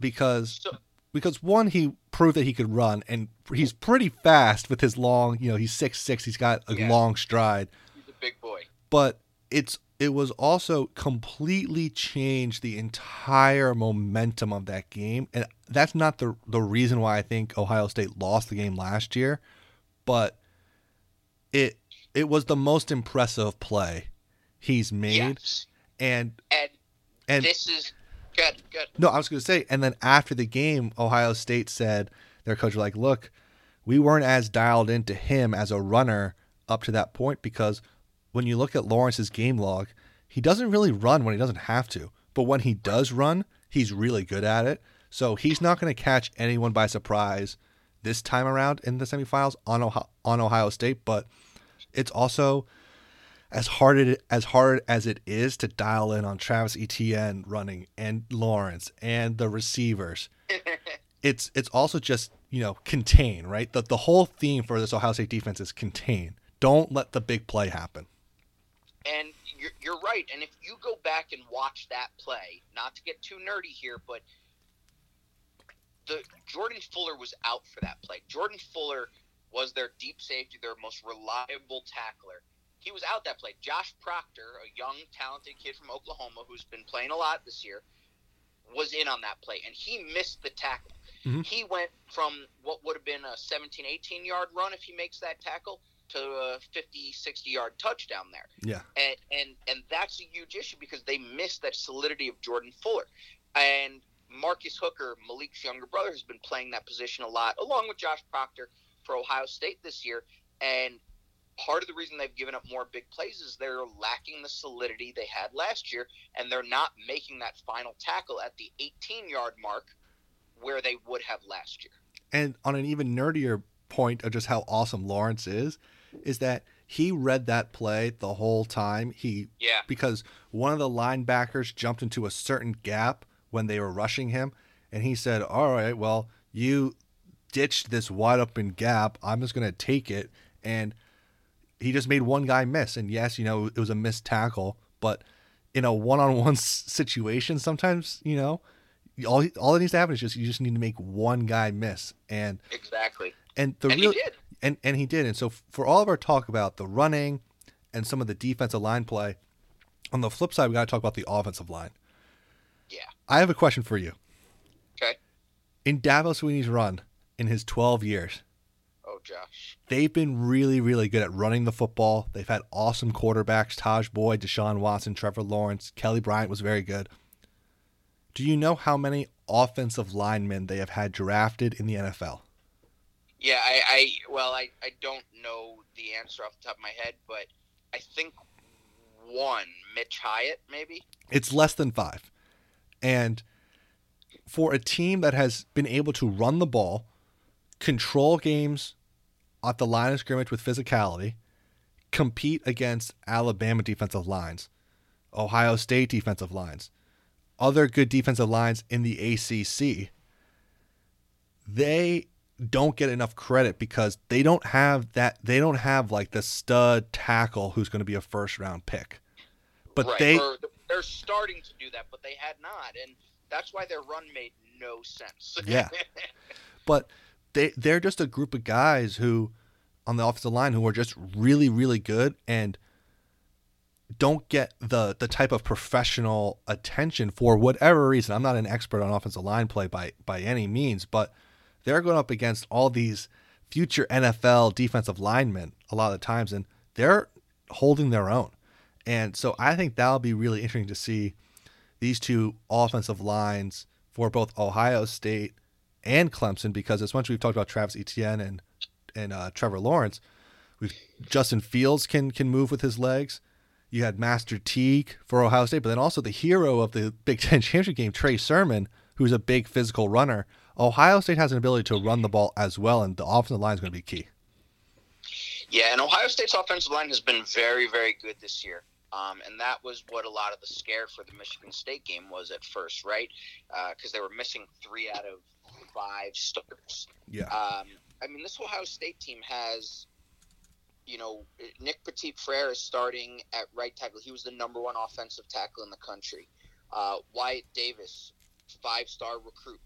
because So because one he proved that he could run and he's pretty fast with his long you know he's six six he's got a Yeah. long stride he's a big boy. but it's it was also completely changed the entire momentum of that game and that's not the the reason why I think Ohio State lost the game last year but it it was the most impressive play he's made Yes. and And, and this is good. Good. No, I was going to say, and then after the game, Ohio State said their coach was like, "Look, we weren't as dialed into him as a runner up to that point because when you look at Lawrence's game log, he doesn't really run when he doesn't have to, but when he does run, he's really good at it. So he's not going to catch anyone by surprise this time around in the semifinals on Ohio, on Ohio State, but it's also as hard it, as hard as it is to dial in on Travis Etienne running and Lawrence and the receivers, it's it's also just you know contain right. The the whole theme for this Ohio State defense is contain. Don't let the big play happen. And you're, you're right. And if you go back and watch that play, not to get too nerdy here, but the Jordan Fuller was out for that play. Jordan Fuller was their deep safety, their most reliable tackler. He was out that play. Josh Proctor, a young, talented kid from Oklahoma who's been playing a lot this year, was in on that play, and he missed the tackle. Mhm. He went from what would have been a 17, 18 yard run if he makes that tackle to a 50, 60 yard touchdown there. Yeah. And, and, and that's a huge issue because they missed that solidity of Jordan Fuller. And Marcus Hooker, Malik's younger brother, has been playing that position a lot, along with Josh Proctor for Ohio State this year. And part of the reason they've given up more big plays is they're lacking the solidity they had last year, and they're not making that final tackle at the 18 yard mark where they would have last year. And on an even nerdier point of just how awesome Lawrence is, is that he read that play the whole time. He Yeah. because one of the linebackers jumped into a certain gap when they were rushing him, and he said, "All right, well, you ditched this wide open gap. I'm just gonna take it." And he just made one guy miss. And yes, you know it was a missed tackle, but in a one-on-one situation, sometimes you know all all that needs to happen is just you just need to make one guy miss. And Exactly. and the and real he did. and and he did. And so for all of our talk about the running and some of the defensive line play, on the flip side, we got to talk about the offensive line. Yeah. I have a question for you. Okay. In Dabo Swinney's run in his 12 years, Oh, Josh. they've been really, really good at running the football. They've had awesome quarterbacks: Tajh Boyd, Deshaun Watson, Trevor Lawrence, Kelly Bryant was very good. Do you know how many offensive linemen they have had drafted in the NFL? Yeah, I, I well, I, I don't know the answer off the top of my head, but I think one, Mitch Hyatt, maybe. It's less than five. And for a team that has been able to run the ball, control games at the line of scrimmage with physicality, compete against Alabama defensive lines, Ohio State defensive lines, other good defensive lines in the ACC, they don't get enough credit because they don't have that they don't have like the stud tackle who's going to be a first round pick. But right. they or they're starting to do that, but they had not, and that's why their run made no sense. Yeah. but they they're just a group of guys who on the offensive line who are just really really good and don't get the the type of professional attention for whatever reason. I'm not an expert on offensive line play by by any means, but they're going up against all these future NFL defensive linemen a lot of the times and they're holding their own. And so I think that'll be really interesting to see these two offensive lines for both Ohio State and Clemson because as much as we've talked about Travis Etienne and and uh, Trevor Lawrence, we've Justin Fields can can move with his legs. You had Master Teague for Ohio State, but then also the hero of the Big Ten championship game, Trey Sermon, who's a big physical runner. Ohio State has an ability to run the ball as well, and the offensive line is going to be key. Yeah, and Ohio State's offensive line has been very, very good this year. Um, and that was what a lot of the scare for the Michigan State game was at first, right? Because they were missing three out of five starters. Yeah. Um, I mean, this Ohio State team has, you know, Nick Petit Frere is starting at right tackle. He was the number one offensive tackle in the country. Uh, Wyatt Davis, five star recruit,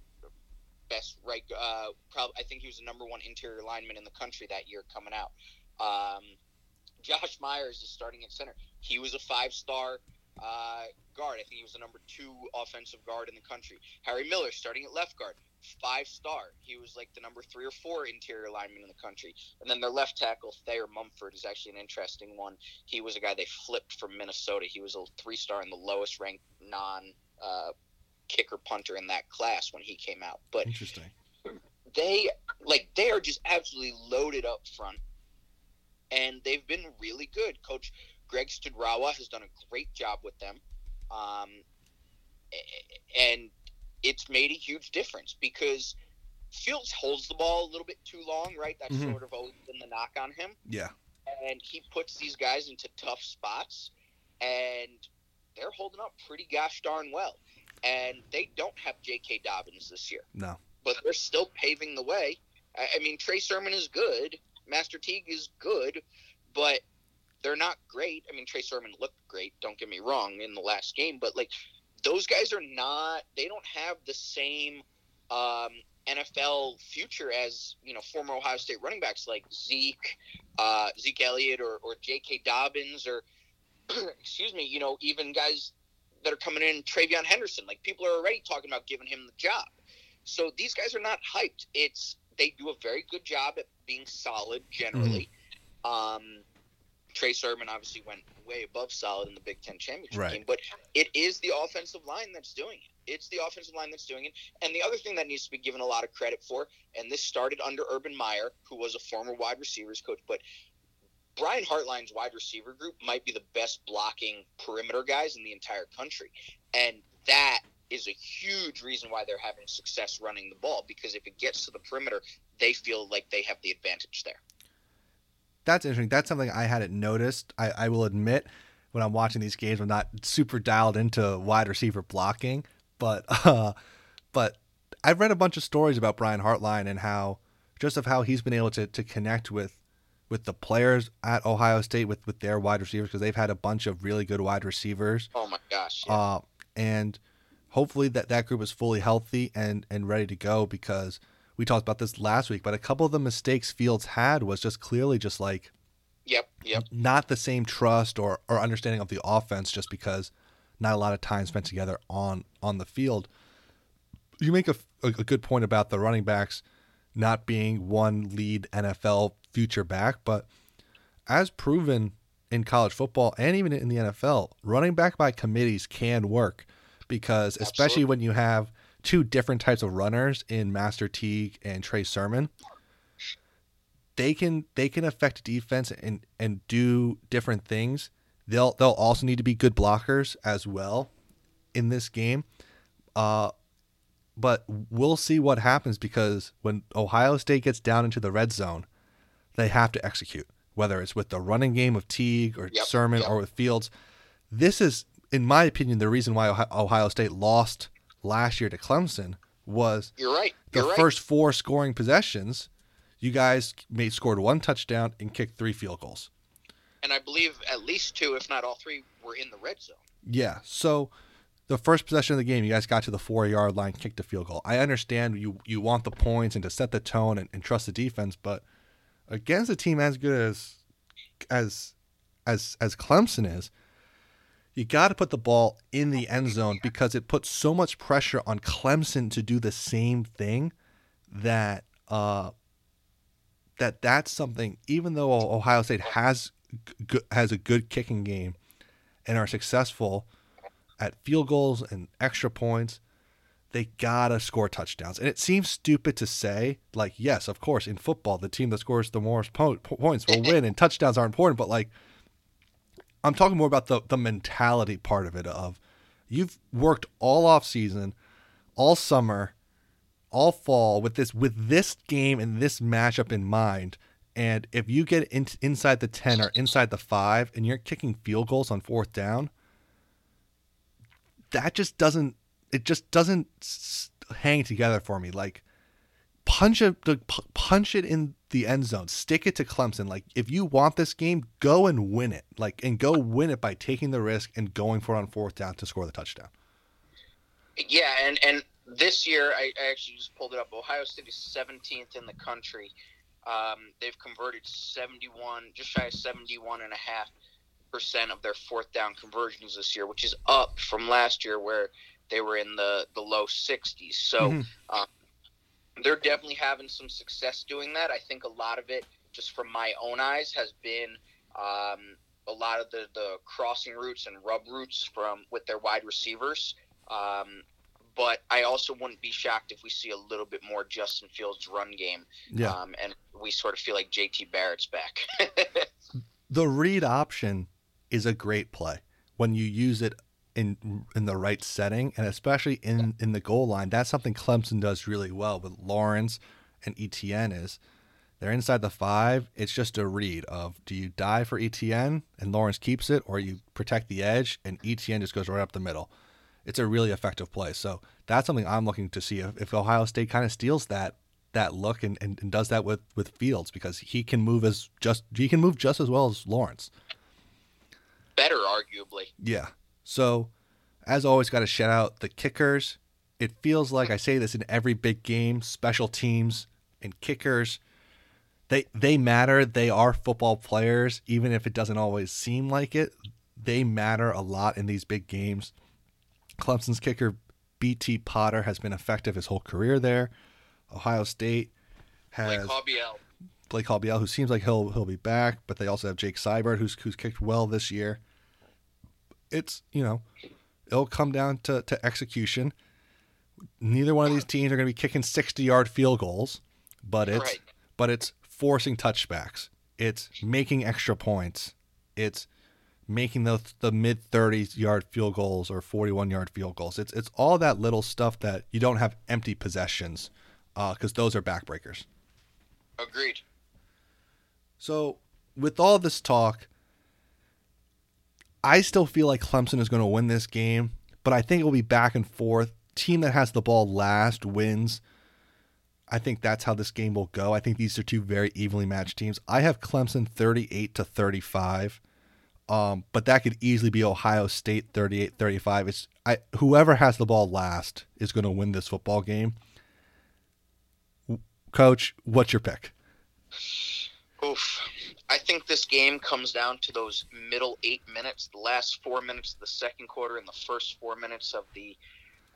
best right. Uh, probably, I think he was the number one interior lineman in the country that year coming out. Um, Josh Myers is starting at center. He was a five star uh, guard. I think he was the number two offensive guard in the country. Harry Miller starting at left guard, five star. He was like the number three or four interior lineman in the country. And then their left tackle, Thayer Munford, is actually an interesting one. He was a guy they flipped from Minnesota. He was a three star and the lowest ranked non uh, kicker punter in that class when he came out. But Interesting. they like they are just absolutely loaded up front, and they've been really good. Coach Greg Studrawa has done a great job with them, um, and it's made a huge difference because Fields holds the ball a little bit too long, right? That's Mhm. sort of always been the knock on him, Yeah. and he puts these guys into tough spots, and they're holding up pretty gosh darn well. And they don't have J.K. Dobbins this year No. but they're still paving the way. I mean, Trey Sermon is good, Master Teague is good, but they're not great. I mean, Trey Sermon looked great. Don't get me wrong in the last game, but like those guys are not. They don't have the same um, NFL future as you know former Ohio State running backs like Zeke, uh, Zeke Elliott, or, or J.K. Dobbins, or excuse me, you know even guys that are coming in, TreVeyon Henderson. Like people are already talking about giving him the job. So these guys are not hyped. It's they do a very good job at being solid generally. Mm-hmm. Um, Trey Sermon obviously went way above solid in the Big Ten championship right. game, but it is the offensive line that's doing it. It's the offensive line that's doing it. And the other thing that needs to be given a lot of credit for, and this started under Urban Meyer, who was a former wide receivers coach, but Brian Hartline's wide receiver group might be the best blocking perimeter guys in the entire country. And that is a huge reason why they're having success running the ball because if it gets to the perimeter, they feel like they have the advantage there. That's interesting. That's something I hadn't noticed. I, I will admit, when I'm watching these games, I'm not super dialed into wide receiver blocking, but uh, but I've read a bunch of stories about Brian Hartline and how just of how he's been able to to connect with with the players at Ohio State with with their wide receivers because they've had a bunch of really good wide receivers. Oh my gosh! Yeah. Uh, and hopefully that that group is fully healthy and and ready to go because we talked about this last week, but a couple of the mistakes Fields had was just clearly just like Yep, yep. Not the same trust or, or understanding of the offense just because not a lot of time spent together on on the field. You make a, a, a good point about the running backs not being one lead NFL future back, but as proven in college football and even in the NFL, running back by committees can work because especially Absolutely. when you have two different types of runners in Master Teague and Trey Sermon, they can they can affect defense and and do different things. They'll they'll also need to be good blockers as well in this game. Uh, but we'll see what happens because when Ohio State gets down into the red zone, they have to execute. Whether it's with the running game of Teague or yep, Sermon yep. or with Fields, this is, in my opinion, the reason why Ohio State lost last year to Clemson was you're right. You're the right. first four scoring possessions you guys made scored one touchdown and kicked three field goals. And I believe at least two, if not all three, were in the red zone. Yeah. So the first possession of the game, you guys got to the four yard line, kicked a field goal. I understand you you want the points and to set the tone and, and trust the defense, but against a team as good as as as as Clemson is, you got to put the ball in the end zone because it puts so much pressure on Clemson to do the same thing that uh, that that's something. Even though Ohio State has has a good kicking game and are successful at field goals and extra points, they gotta score touchdowns. And it seems stupid to say, like, yes, of course, in football, the team that scores the most po- points will win, and touchdowns are important. But like, I'm talking more about the the mentality part of it. Of you've worked all off season, all summer all fall with this with this game and this matchup in mind. And if you get in, inside the 10 or inside the 5 and you're kicking field goals on fourth down, that just doesn't it just doesn't hang together for me. Like punch it punch it in the end zone. Stick it to Clemson. Like if you want this game, go and win it. Like and go win it by taking the risk and going for it on fourth down to score the touchdown. Yeah, and and this year, I, I, actually just pulled it up. Ohio State is 17th in the country. Um, they've converted 71, just shy of 71 and a half percent of their fourth down conversions this year, which is up from last year where they were in the, the low 60s. So mm-hmm. um, they're definitely having some success doing that. I think a lot of it, just from my own eyes, has been um, a lot of the, the crossing routes and rub routes from with their wide receivers. Um, but I also wouldn't be shocked if we see a little bit more Justin Fields run game. Yeah. Um, and we sort of feel like JT Barrett's back. the read option is a great play when you use it in in the right setting and especially in in the goal line. That's something Clemson does really well with Lawrence and Etienne is they're inside the five. It's just a read of do you die for Etienne and Lawrence keeps it, or you protect the edge and Etienne just goes right up the middle it's a really effective play. So that's something I'm looking to see if, if Ohio State kind of steals that that look and, and, and, does that with, with Fields because he can move as just he can move just as well as Lawrence. Better, arguably. Yeah. So as always, got to shout out the kickers it feels like I say this in every big game, special teams and kickers they they matter. They are football players even if it doesn't always seem like it. They matter a lot in these big games. Clemson's kicker BT Potter has been effective his whole career there. Ohio State has Blake Haubeil. Blake Haubeil, who seems like he'll he'll be back, but they also have Jake Seibert, who's who's kicked well this year. It's you know, it'll come down to, to execution. Neither one of these teams are going to be kicking sixty yard field goals, but it's Right. but it's forcing touchbacks. It's making extra points. It's making the the mid 30s yard field goals or 41 yard field goals. It's it's all that little stuff that you don't have empty possessions uh, because those are backbreakers. Agreed. So, with all this talk, I still feel like Clemson is going to win this game, but I think it will be back and forth. Team that has the ball last wins. I think that's how this game will go. I think these are two very evenly matched teams. I have Clemson 38 to 35. Um, but that could easily be Ohio State 38-35. It's I whoever has the ball last is going to win this football game. Coach, what's your pick? Oof. I think this game comes down to those middle eight minutes, the last four minutes of the second quarter and the first four minutes of the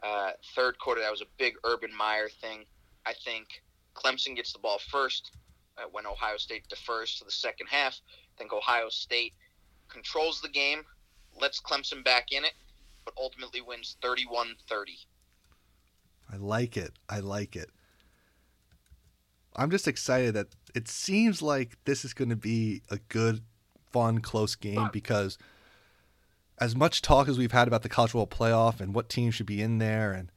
uh, third quarter. That was a big Urban Meyer thing. I think Clemson gets the ball first uh, when Ohio State defers to the second half. I think Ohio State controls the game, lets Clemson back in it, but ultimately wins 31 30. I like it. I like it. I'm just excited that it seems like this is going to be a good, fun, close game because as much talk as we've had about the college football playoff and what teams should be in there and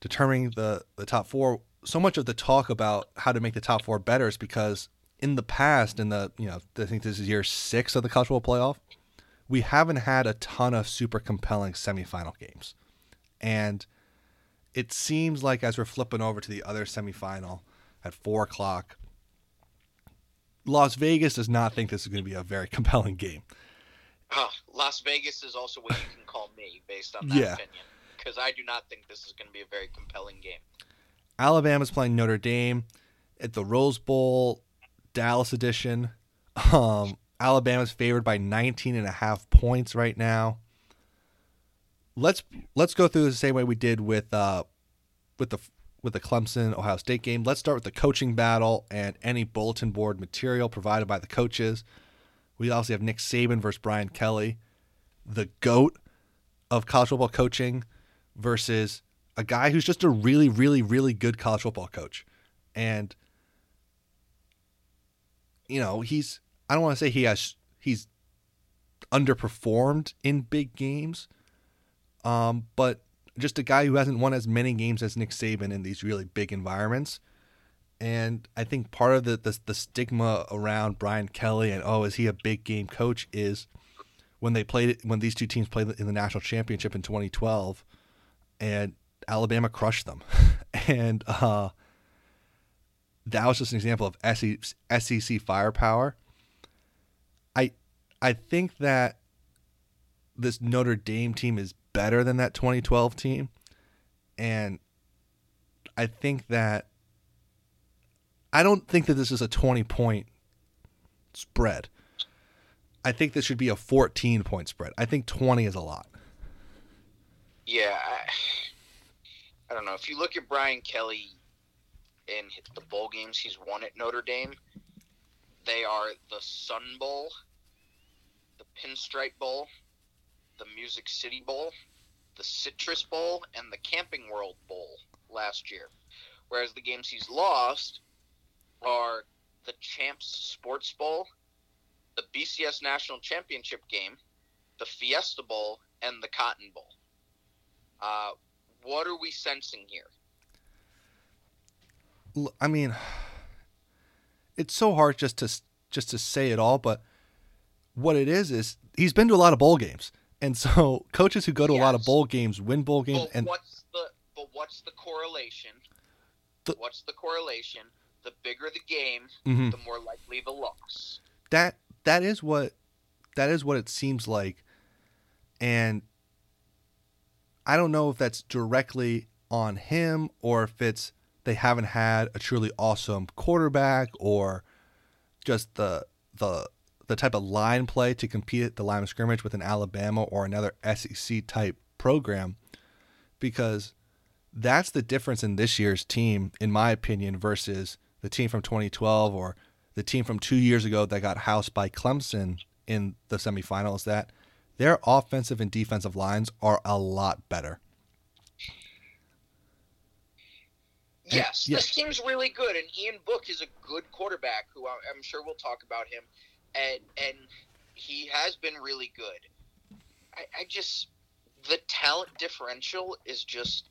determining the, the top four, so much of the talk about how to make the top four better is because in the past, in the, you know, I think this is year six of the college football playoff, we haven't had a ton of super compelling semifinal games. And it seems like as we're flipping over to the other semifinal at four o'clock, Las Vegas does not think this is going to be a very compelling game. Oh, Las Vegas is also what you can call me based on that Yeah. opinion. Because I do not think this is going to be a very compelling game. Alabama's playing Notre Dame at the Rose Bowl, Dallas edition. Um, Alabama's favored by 19 and a half points right now. Let's let's go through the same way we did with uh with the with the Clemson Ohio State game. Let's start with the coaching battle and any bulletin board material provided by the coaches. We also have Nick Saban versus Brian Kelly, the goat of college football coaching versus a guy who's just a really, really, really good college football coach. And you know, he's I don't want to say he has he's underperformed in big games. Um, but just a guy who hasn't won as many games as Nick Saban in these really big environments. And I think part of the, the the stigma around Brian Kelly and oh, is he a big game coach is when they played when these two teams played in the national championship in 2012 and Alabama crushed them. and uh, that was just an example of SEC, SEC firepower. I I think that this Notre Dame team is better than that 2012 team, and I think that I don't think that this is a 20 point spread. I think this should be a 14 point spread. I think 20 is a lot. Yeah, I, I don't know. If you look at Brian Kelly and the bowl games he's won at Notre Dame, they are the Sun Bowl, the Pinstripe Bowl, the Music City Bowl, the Citrus Bowl, and the Camping World Bowl last year. Whereas the games he's lost are the Champs Sports Bowl, the BCS National Championship game, the Fiesta Bowl, and the Cotton Bowl. Uh, what are we sensing here? I mean, it's so hard just to just to say it all, but what it is is he's been to a lot of bowl games, and so coaches who go to a lot of bowl games win bowl games, But and what's the but what's the correlation? The- what's the correlation? The bigger the game, Mhm. the more likely the loss. that that is what that is what it seems like, and I don't know if that's directly on him or if it's they haven't had a truly awesome quarterback or just the the the type of line play to compete at the line of scrimmage with an Alabama or another SEC type program because that's the difference in this year's team in my opinion versus the team from 2012 or the team from 2 years ago that got housed by Clemson in the semifinals that their offensive and defensive lines are a lot better. Yes, this team's really good, and Ian Book is a good quarterback. Who I'm sure we'll talk about him, and and he has been really good. I, I just the talent differential is just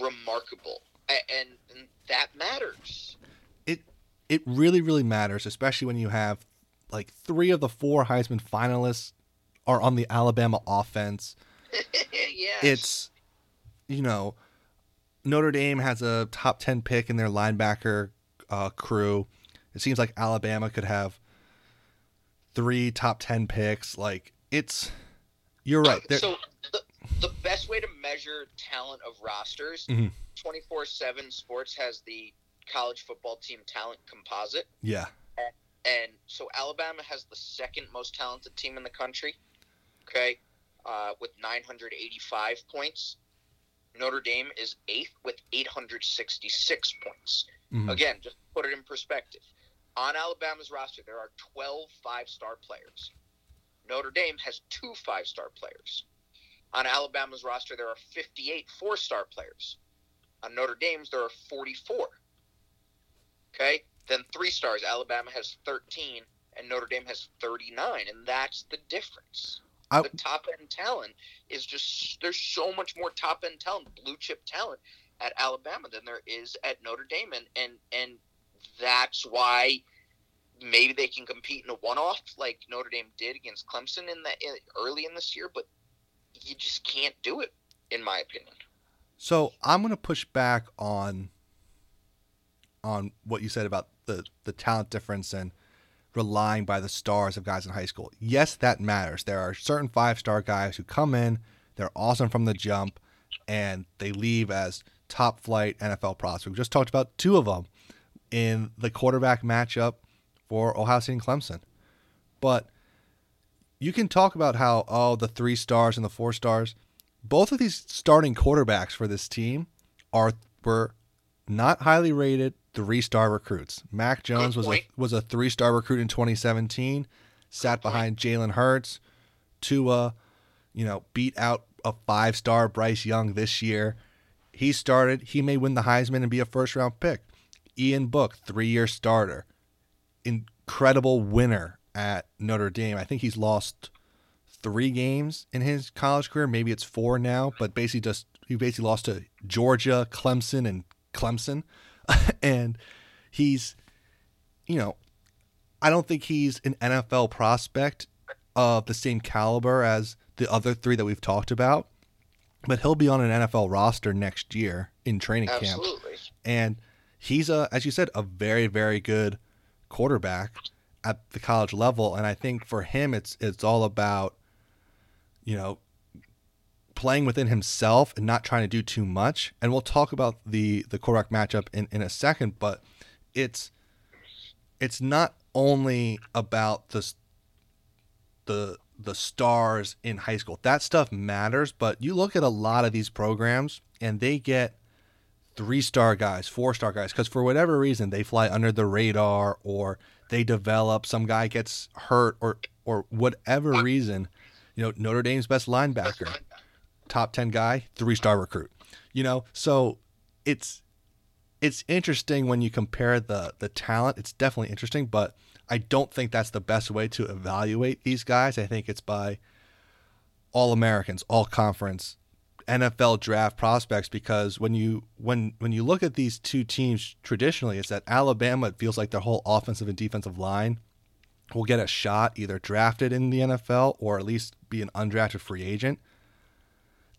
remarkable, and, and that matters. It it really really matters, especially when you have like three of the four Heisman finalists are on the Alabama offense. yes. It's you know Notre Dame has a top 10 pick in their linebacker uh, crew. It seems like Alabama could have three top 10 picks. Like, it's. You're right. They're... So, the, the best way to measure talent of rosters, mm-hmm. 24 7 Sports has the college football team talent composite. Yeah. And, and so, Alabama has the second most talented team in the country, okay, uh, with 985 points. Notre Dame is eighth with 866 points. Mm-hmm. Again, just put it in perspective. On Alabama's roster, there are 12 five star players. Notre Dame has two five star players. On Alabama's roster, there are 58 four star players. On Notre Dame's, there are 44. Okay? Then three stars. Alabama has 13, and Notre Dame has 39, and that's the difference. I, the top end talent is just there's so much more top end talent, blue chip talent at Alabama than there is at Notre Dame, and and and that's why maybe they can compete in a one off like Notre Dame did against Clemson in the in, early in this year, but you just can't do it, in my opinion. So I'm going to push back on on what you said about the the talent difference and relying by the stars of guys in high school. Yes, that matters. There are certain five star guys who come in, they're awesome from the jump, and they leave as top flight NFL prospects. We just talked about two of them in the quarterback matchup for Ohio State and Clemson. But you can talk about how, oh, the three stars and the four stars, both of these starting quarterbacks for this team are were not highly rated three star recruits. Mac Jones was a was a three star recruit in 2017. Sat behind Jalen Hurts. Tua, you know, beat out a five star Bryce Young this year. He started. He may win the Heisman and be a first round pick. Ian Book, three year starter, incredible winner at Notre Dame. I think he's lost three games in his college career. Maybe it's four now, but basically just he basically lost to Georgia, Clemson, and Clemson. and he's, you know, I don't think he's an NFL prospect of the same caliber as the other three that we've talked about, but he'll be on an NFL roster next year in training Absolutely. camp. And he's a, as you said, a very, very good quarterback at the college level. And I think for him, it's it's all about, you know, playing within himself and not trying to do too much. And we'll talk about the the Korak matchup in, in a second, but it's it's not only about the the the stars in high school. That stuff matters, but you look at a lot of these programs and they get three star guys, four star guys, because for whatever reason they fly under the radar or they develop, some guy gets hurt or or whatever reason. You know, Notre Dame's best linebacker top 10 guy, three star recruit. You know, so it's it's interesting when you compare the the talent. It's definitely interesting, but I don't think that's the best way to evaluate these guys. I think it's by all Americans, all conference, NFL draft prospects because when you when when you look at these two teams traditionally, it's that Alabama it feels like their whole offensive and defensive line will get a shot either drafted in the NFL or at least be an undrafted free agent.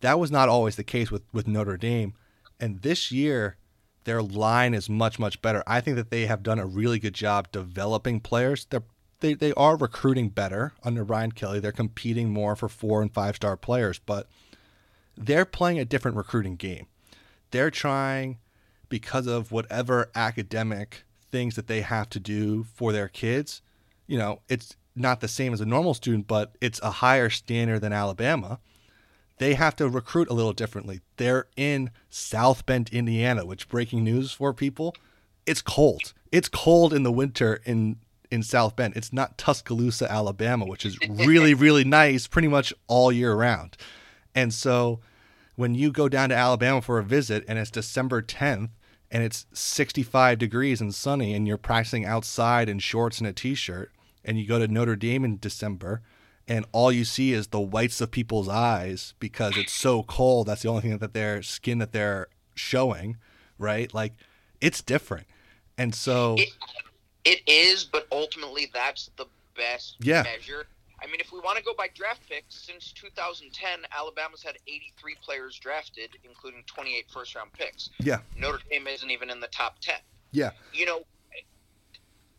That was not always the case with, with Notre Dame. And this year, their line is much, much better. I think that they have done a really good job developing players. They're, they, they are recruiting better under Ryan Kelly. They're competing more for four and five star players, but they're playing a different recruiting game. They're trying because of whatever academic things that they have to do for their kids. You know, it's not the same as a normal student, but it's a higher standard than Alabama. They have to recruit a little differently. They're in South Bend, Indiana, which breaking news for people, it's cold. It's cold in the winter in in South Bend. It's not Tuscaloosa, Alabama, which is really really nice pretty much all year round. And so when you go down to Alabama for a visit and it's December 10th and it's 65 degrees and sunny and you're practicing outside in shorts and a t-shirt and you go to Notre Dame in December and all you see is the whites of people's eyes because it's so cold that's the only thing that their skin that they're showing right like it's different and so It, it is, but ultimately that's the best Yeah. measure. I mean, if we want to go by draft picks, since 2010, Alabama's had 83 players drafted, including 28 first round picks. yeah Notre Dame isn't even in the top 10. yeah You know,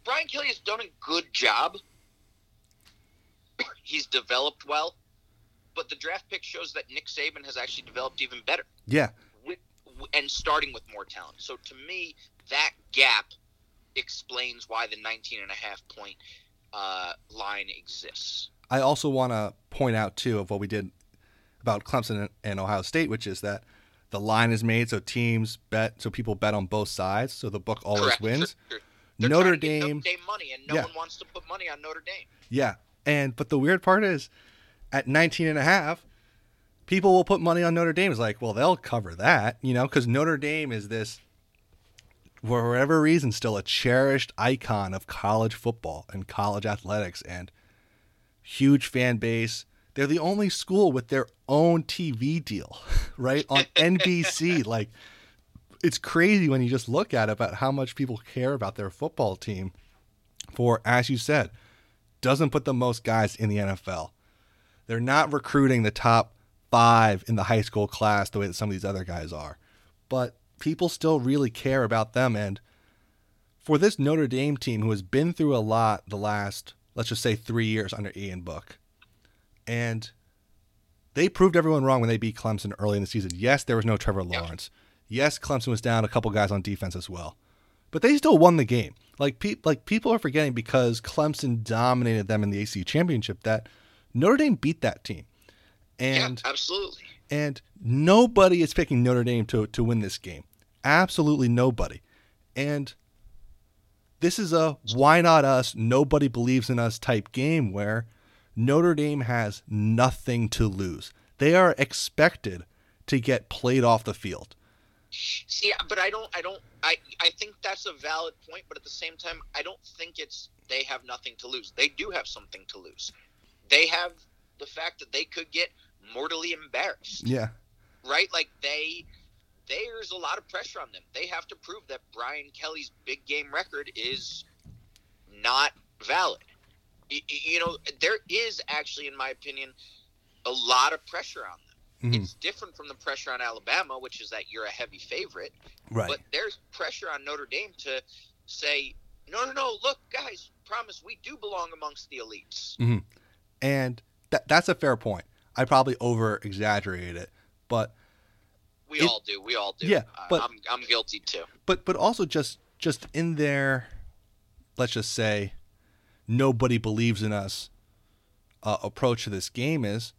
Brian Kelly has done a good job. He's developed well, but the draft pick shows that Nick Saban has actually developed even better yeah with, and starting with more talent. So to me, that gap explains why the 19 and a half point uh, line exists. I also want to point out too of what we did about Clemson and Ohio State, which is that the line is made so teams bet, so people bet on both sides, so the book always Correct. wins. They're- they're Notre trying to get Dame, Notre Dame money, and no Yeah. one wants to put money on Notre Dame. yeah, and but the weird part is, at 19 and a half, people will put money on Notre Dame. It's like, well, they'll cover that, you know, because Notre Dame is this, for whatever reason, still a cherished icon of college football and college athletics and huge fan base. They're the only school with their own TV deal, right? On NBC. Like, it's crazy when you just look at it about how much people care about their football team for, as you said, doesn't put the most guys in the NFL. They're not recruiting the top five in the high school class the way that some of these other guys are. But people still really care about them. And for this Notre Dame team who has been through a lot the last, let's just say, three years under Ian Book, and they proved everyone wrong when they beat Clemson early in the season. Yes, there was no Trevor Yeah. Lawrence. Yes, Clemson was down a couple guys on defense as well. But they still won the game. Like pe- like people are forgetting because Clemson dominated them in the AC championship that Notre Dame beat that team. And yeah, absolutely. and nobody is picking Notre Dame to to win this game. Absolutely nobody. And this is a why not us, nobody believes in us type game where Notre Dame has nothing to lose. They are expected to get played off the field. See, but I don't, I don't, I, I think that's a valid point, but at the same time, I don't think it's they have nothing to lose. They do have something to lose. They have the fact that they could get mortally embarrassed, Yeah. right? Like they, there's a lot of pressure on them. They have to prove that Brian Kelly's big game record is not valid. You know, there is actually, in my opinion, a lot of pressure on them. Mhm. It's different from the pressure on Alabama, which is that you're a heavy favorite. Right. But there's pressure on Notre Dame to say, no, no, no, look, guys, promise we do belong amongst the elites. and that that's a fair point. I probably over exaggerated it, but We It- all do. We all do. Yeah, but- I'm, I'm guilty too. but but also just just in there, let's just say nobody believes in us uh, approach to this game is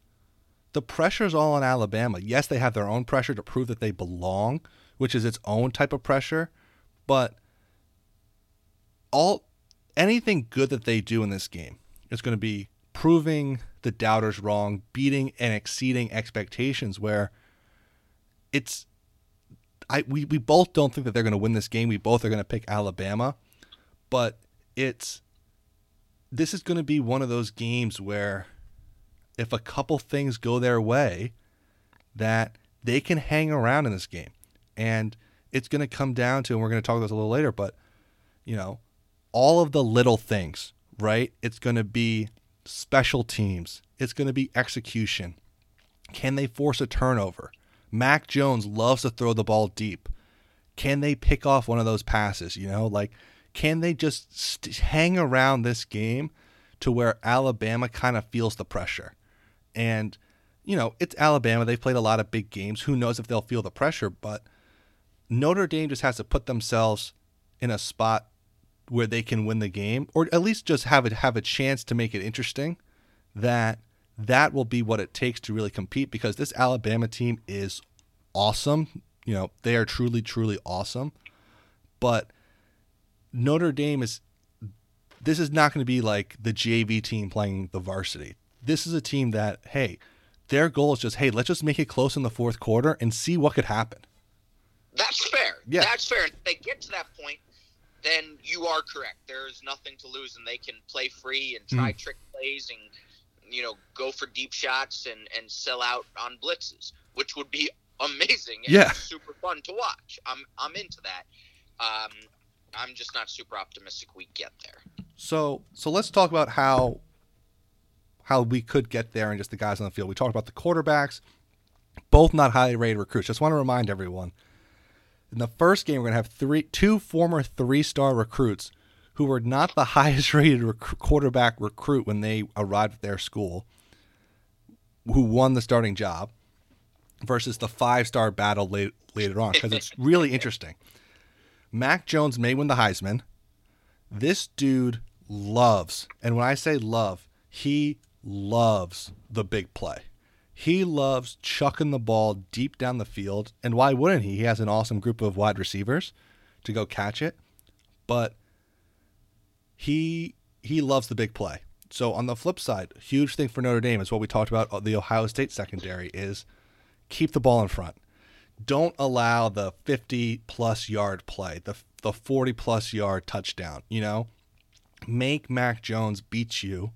the pressure's all on Alabama. Yes, they have their own pressure to prove that they belong, which is its own type of pressure, but all anything good that they do in this game is going to be proving the doubters wrong, beating and exceeding expectations where it's I we, we both don't think that they're going to win this game. We both are going to pick Alabama, but it's this is going to be one of those games where if a couple things go their way, that they can hang around in this game, and it's going to come down to, and we're going to talk about this a little later, but you know, all of the little things, right? It's going to be special teams. It's going to be execution. Can they force a turnover? Mac Jones loves to throw the ball deep. Can they pick off one of those passes? You know, like, can they just st- hang around this game to where Alabama kind of feels the pressure? And you know, it's Alabama. They've played a lot of big games. Who knows if they'll feel the pressure? But Notre Dame just has to put themselves in a spot where they can win the game, or at least just have it have a chance to make it interesting. That that will be what it takes to really compete because this Alabama team is awesome. You know, they are truly, truly awesome. But Notre Dame is this is not going to be like the JV team playing the varsity. This is a team that, hey, their goal is just, hey, let's just make it close in the fourth quarter and see what could happen. That's fair. Yeah. That's fair. If they get to that point, then you are correct. There's nothing to lose, and they can play free and try mm. trick plays and you know go for deep shots and and sell out on blitzes, which would be amazing and Yeah. super fun to watch. I'm I'm into that. Um, I'm just not super optimistic we get there. So so let's talk about how how we could get there and just the guys on the field. We talked about the quarterbacks, both not highly rated recruits. Just want to remind everyone. In the first game, we're gonna have three two former three star recruits who were not the highest rated rec- quarterback recruit when they arrived at their school, who won the starting job, versus the five star battle late, later on because it's really interesting. Mac Jones may win the Heisman. This dude loves, and when I say love, he loves the big play. He loves chucking the ball deep down the field, and why wouldn't he? He has an awesome group of wide receivers to go catch it, but he he loves the big play. So on the flip side, huge thing for Notre Dame is what we talked about uh, the Ohio State secondary is keep the ball in front. Don't allow the 50 plus yard play, the the 40 plus yard touchdown, you know? Make Mac Jones beat you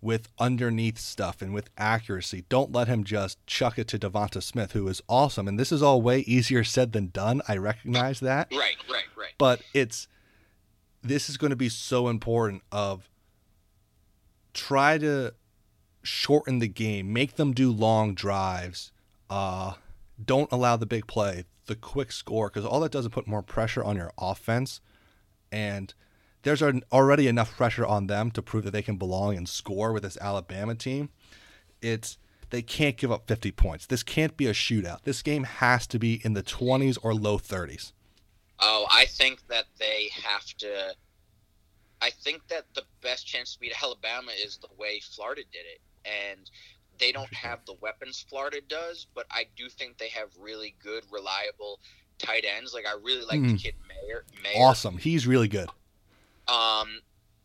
with underneath stuff and with accuracy. Don't let him just chuck it to Devonta Smith, who is awesome. And this is all way easier said than done. I recognize that Right, right, right. but it's this is going to be so important of try to shorten the game make them do long drives uh don't allow the big play the quick score because all that does is put more pressure on your offense. And there's already enough pressure on them to prove that they can belong and score with this alabama team. It's they can't give up 50 points. This can't be a shootout. This game has to be in the 20s or low 30s Oh, I think that they have to. I think that the best chance to beat Alabama is the way Florida did it, and they don't have the weapons Florida does, but I do think they have really good, reliable tight ends. Like I really like the Mhm. kid Mayer. Mayer. awesome he's really good Um,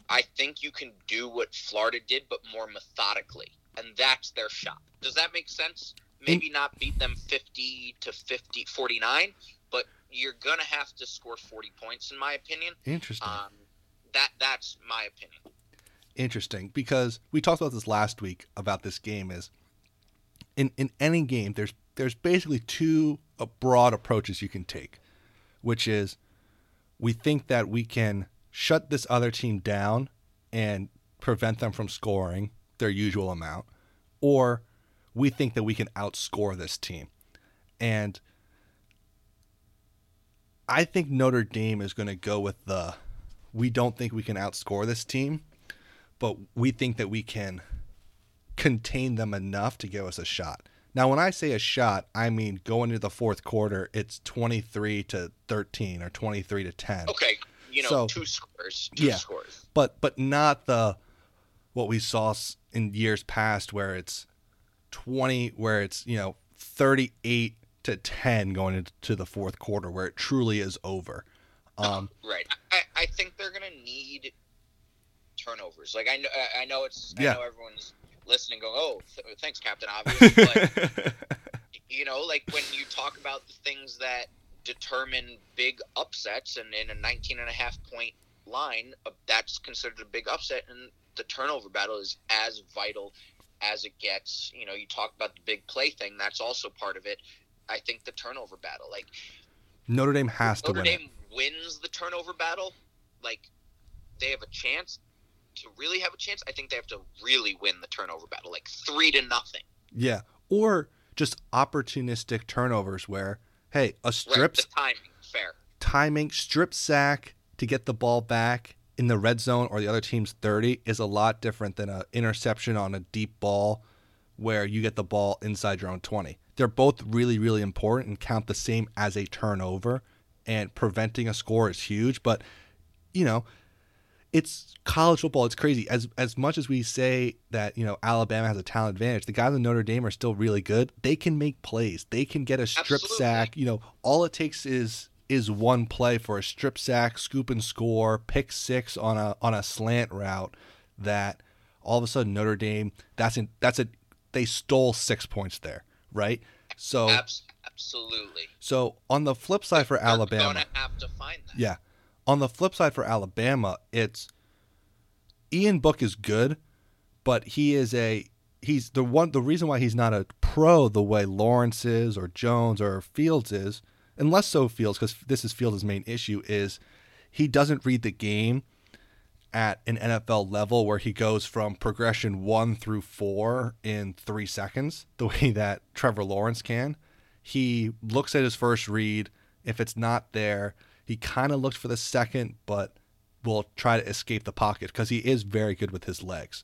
I think you can do what Florida did, but more methodically, and that's their shot. Does that make sense? Maybe not beat them 50 to 50, 49, but you're gonna have to score 40 points, in my opinion. Interesting. Um, that that's my opinion. Interesting because we talked about this last week about this game is in in any game there's there's basically two broad approaches you can take, which is we think that we can shut this other team down and prevent them from scoring their usual amount, or we think that we can outscore this team. And I think Notre Dame is going to go with the we don't think we can outscore this team, but we think that we can contain them enough to give us a shot. Now, when I say a shot, I mean going into the fourth quarter, it's 23 to 13 or 23 to 10. Okay, you know, So- two scores, two Yeah. scores. But but not the what we saw in years past where it's 20 where it's, you know, 38 to 10 going into the fourth quarter where it truly is over. Um Right. I, I think they're gonna need turnovers. Like I know, I know it's. Yeah. I know everyone's listening, going, "Oh, th- thanks, Captain Obvious." But you know, like when you talk about the things that determine big upsets, and in a 19 and a half point line, uh, that's considered a big upset, and the turnover battle is as vital as it gets. You know, you talk about the big play thing, that's also part of it. I think the turnover battle, like Notre Dame has to Notre win. it. Dame wins the turnover battle, like they have a chance to really have a chance. I think they have to really win the turnover battle, like three to nothing. Yeah. Or just opportunistic turnovers where, hey, a Right, strip the timing, fair. timing, strip sack to get the ball back in the red zone or the other team's 30 is a lot different than an interception on a deep ball where you get the ball inside your own 20. They're both really, really important and count the same as a turnover, and preventing a score is huge. But, you know, it's college football. It's crazy. As as much as we say that you know Alabama has a talent advantage, the guys in Notre Dame are still really good. They can make plays. They can get a strip Absolutely. sack. You know, all it takes is is one play for a strip sack, scoop and score, pick six on a on a slant route. That all of a sudden Notre Dame. That's in that's a they stole six points there, right? So absolutely. so on the flip side for They're Alabama, gonna have to find that. yeah. On the flip side for Alabama, it's Ian Book is good, but he is a he's the one the reason why he's not a pro the way Lawrence is or Jones or Fields is, and less so Fields because this is Fields' main issue is he doesn't read the game at an NFL level where he goes from progression one through four in three seconds, the way that Trevor Lawrence can. He looks at his first read. If it's not there, he kind of looks for the second, but will try to escape the pocket because he is very good with his legs.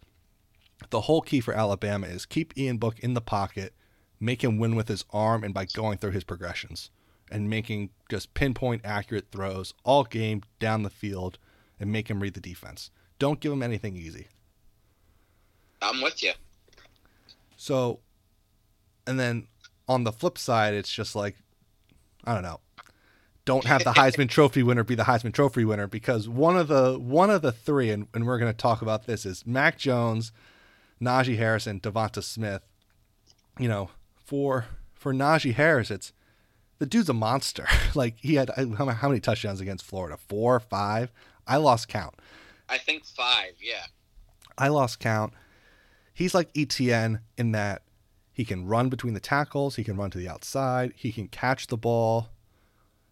The whole key for Alabama is keep Ian Book in the pocket, make him win with his arm and by going through his progressions and making just pinpoint accurate throws all game down the field and make him read the defense. Don't give him anything easy. I'm with you. So, and then on the flip side, it's just like, I don't know. Don't have the Heisman Trophy winner be the Heisman Trophy winner because one of the one of the three, and, and we're going to talk about this, is Mac Jones, Najee Harris, and Devonta Smith. You know, for for Najee Harris, it's the dude's a monster. like he had how how many touchdowns against Florida? Four, five. I lost count. I think five. Yeah. I lost count. He's like Etienne in that he can run between the tackles, he can run to the outside, he can catch the ball.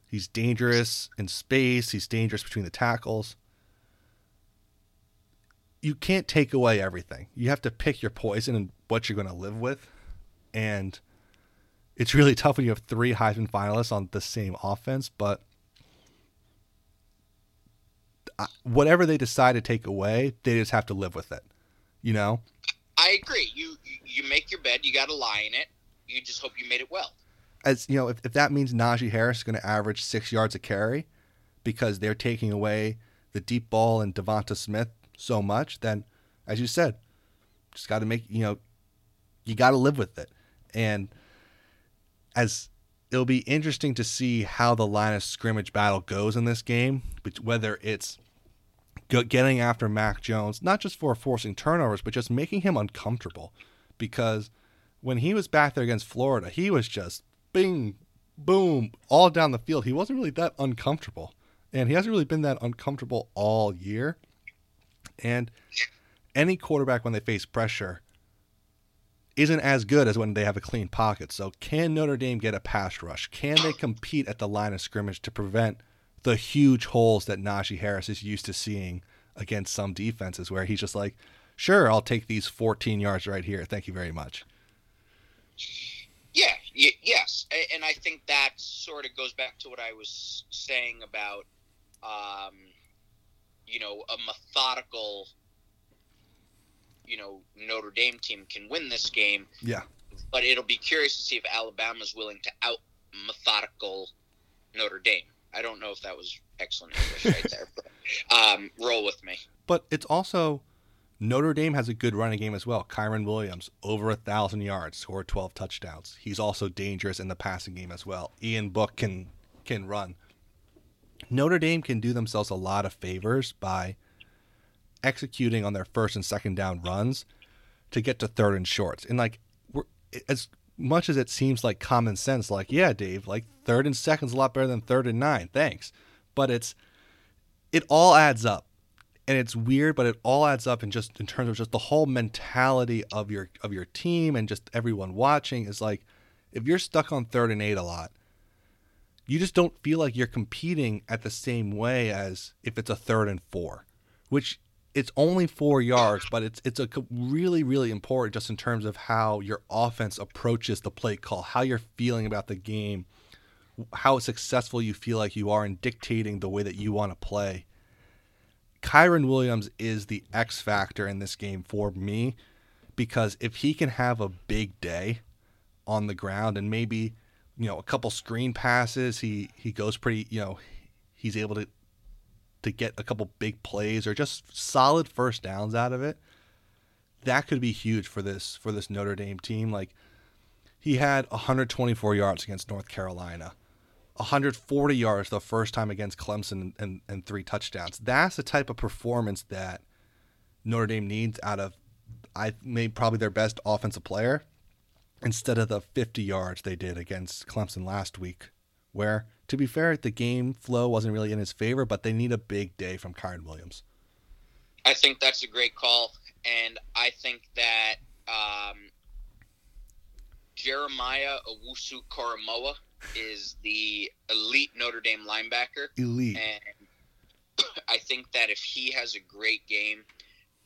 He's dangerous in space, he's dangerous between the tackles. You can't take away everything. You have to pick your poison and what you're going to live with. And it's really tough when you have three Heisman finalists on the same offense, but whatever they decide to take away, they just have to live with it. You know? I agree. You you- make your bed. You got to lie in it. You just hope you made it well. As you know, if, if that means Najee Harris is going to average six yards a carry because they're taking away the deep ball and Devonta Smith so much, then as you said, just got to make you know, you got to live with it. And as it'll be interesting to see how the line of scrimmage battle goes in this game, but whether it's getting after Mac Jones, not just for forcing turnovers, but just making him uncomfortable. Because when he was back there against Florida, he was just bing, boom, all down the field. He wasn't really that uncomfortable. And he hasn't really been that uncomfortable all year. And any quarterback, when they face pressure, isn't as good as when they have a clean pocket. So, can Notre Dame get a pass rush? Can they compete at the line of scrimmage to prevent the huge holes that Najee Harris is used to seeing against some defenses where he's just like, sure, I'll take these 14 yards right here. Thank you very much. Yeah. Y- yes. And I think that sort of goes back to what I was saying about, um, you know, a methodical, you know, Notre Dame team can win this game. Yeah. But it'll be curious to see if Alabama's willing to out methodical Notre Dame. I don't know if that was excellent English right there, but um, roll with me. But it's also Notre Dame has a good running game as well. Kyren Williams, over a thousand yards, scored 12 touchdowns. He's also dangerous in the passing game as well. Ian Book can can run. Notre Dame can do themselves a lot of favors by executing on their first and second down runs to get to third and shorts. And like as much as it seems like common sense, like, yeah, Dave, like third and second's a lot better than third and nine. Thanks. But it's it all adds up. And it's weird, but it all adds up in just in terms of just the whole mentality of your of your team and just everyone watching is like if you're stuck on third and eight a lot, you just don't feel like you're competing at the same way as if it's a third and four, which it's only four yards, but it's it's a really really important just in terms of how your offense approaches the play call, how you're feeling about the game, how successful you feel like you are in dictating the way that you want to play. Kyren Williams is the X factor in this game for me because if he can have a big day on the ground and maybe you know a couple screen passes, he he goes pretty you know he's able to to get a couple big plays or just solid first downs out of it. That could be huge for this for this Notre Dame team. Like he had 124 yards against North Carolina. 140 yards the first time against Clemson and, and three touchdowns. That's the type of performance that Notre Dame needs out of I made probably their best offensive player instead of the 50 yards they did against Clemson last week, where, to be fair, the game flow wasn't really in his favor, but they need a big day from Kyren Williams. I think that's a great call, and I think that um, Jeremiah Owusu Koramoah is the elite Notre Dame linebacker. Elite. And I think that if he has a great game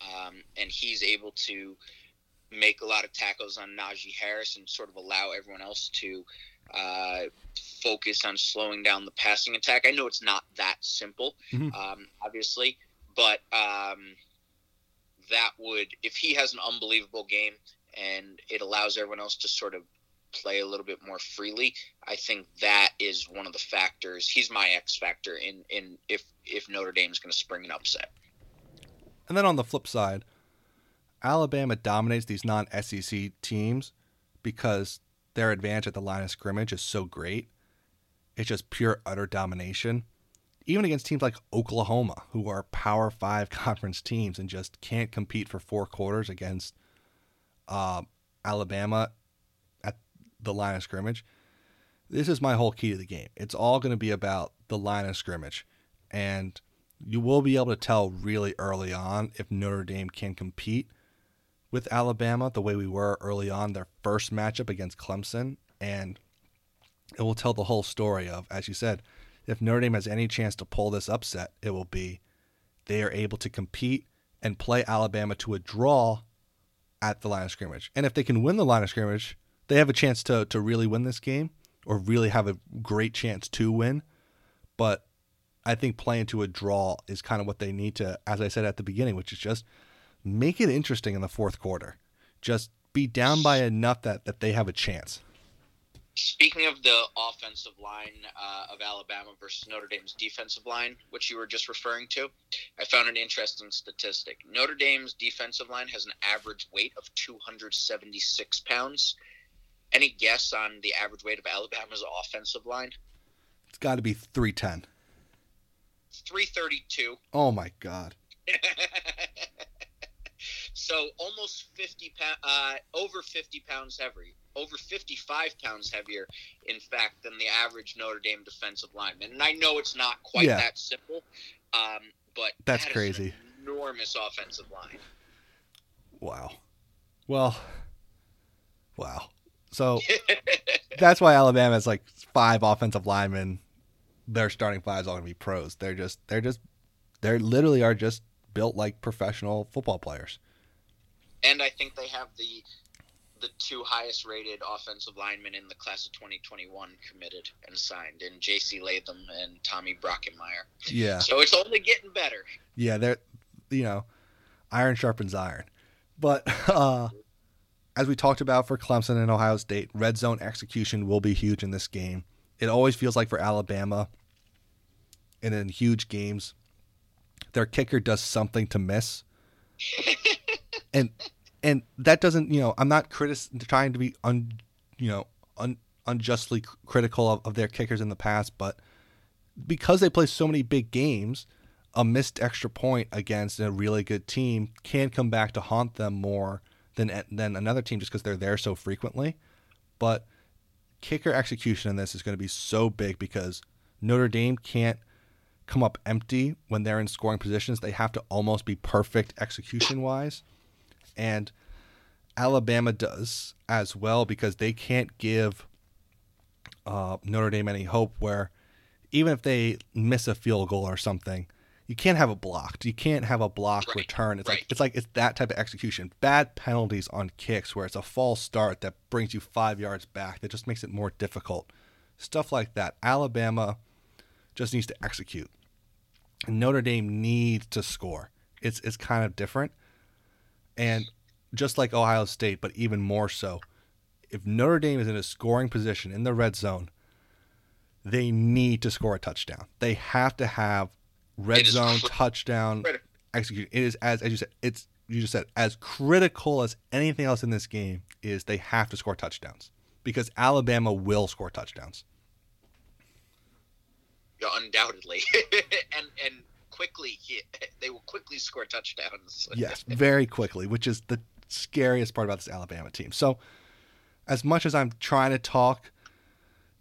um, and he's able to make a lot of tackles on Najee Harris and sort of allow everyone else to uh, focus on slowing down the passing attack. I know it's not that simple, Mhm. um, obviously, but um, that would, if he has an unbelievable game and it allows everyone else to sort of play a little bit more freely, I think that is one of the factors. He's my X factor in in if if Notre Dame's going to spring an upset. And then on the flip side, Alabama dominates these non SEC teams because their advantage at the line of scrimmage is so great. It's just pure, utter domination. Even against teams like Oklahoma, who are Power Five conference teams and just can't compete for four quarters against uh, Alabama at the line of scrimmage. This is my whole key to the game. It's all going to be about the line of scrimmage. And you will be able to tell really early on if Notre Dame can compete with Alabama the way we were early on their first matchup against Clemson. And it will tell the whole story of, as you said, if Notre Dame has any chance to pull this upset, it will be they are able to compete and play Alabama to a draw at the line of scrimmage. And if they can win the line of scrimmage, they have a chance to, to really win this game or really have a great chance to win. But I think playing to a draw is kind of what they need to, as I said at the beginning, which is just make it interesting in the fourth quarter. Just be down by enough that, that they have a chance. Speaking of the offensive line uh, of Alabama versus Notre Dame's defensive line, which you were just referring to, I found an interesting statistic. Notre Dame's defensive line has an average weight of 276 pounds. Any guess on the average weight of Alabama's offensive line? It's got to be 310. 332. Oh my God. so almost 50 pounds, uh, over 50 pounds heavier, over 55 pounds heavier, in fact, than the average Notre Dame defensive lineman. And I know it's not quite Yeah. that simple, um, but That's that crazy. an enormous offensive line. Wow. Well, wow. So that's why Alabama has like five offensive linemen. Their starting five is all going to be pros. They're just, they're just, they're literally are just built like professional football players. And I think they have the the two highest rated offensive linemen in the class of 2021 committed and signed, and J.C. Latham and Tommy Brockermeyer. Yeah. So it's only getting better. Yeah, they're you know, iron sharpens iron. But uh as we talked about for Clemson and Ohio State, red zone execution will be huge in this game. It always feels like for Alabama and in huge games, their kicker does something to miss. and and that doesn't, you know, I'm not critic- trying to be un, you know, un, unjustly critical of, of their kickers in the past, but because they play so many big games, a missed extra point against a really good team can come back to haunt them more than than another team just because they're there so frequently. But kicker execution in this is going to be so big because Notre Dame can't come up empty when they're in scoring positions. They have to almost be perfect execution wise. And Alabama does as well because they can't give uh, Notre Dame any hope where even if they miss a field goal or something, you can't have it blocked. You can't have a blocked Right, return. It's like it's like it's that type of execution. Bad penalties on kicks where it's a false start that brings you five yards back. That just makes it more difficult. Stuff like that. Alabama just needs to execute. And Notre Dame needs to score. It's it's kind of different. And just like Ohio State, but even more so. If Notre Dame is in a scoring position in the red zone, they need to score a touchdown. They have to have red zone touchdown critical. execution. It is as as you said, it's you just said as critical as anything else in this game is they have to score touchdowns because Alabama will score touchdowns. Yeah, undoubtedly, and and quickly they will quickly score touchdowns. Yes, very quickly, which is the scariest part about this Alabama team. So, as much as I'm trying to talk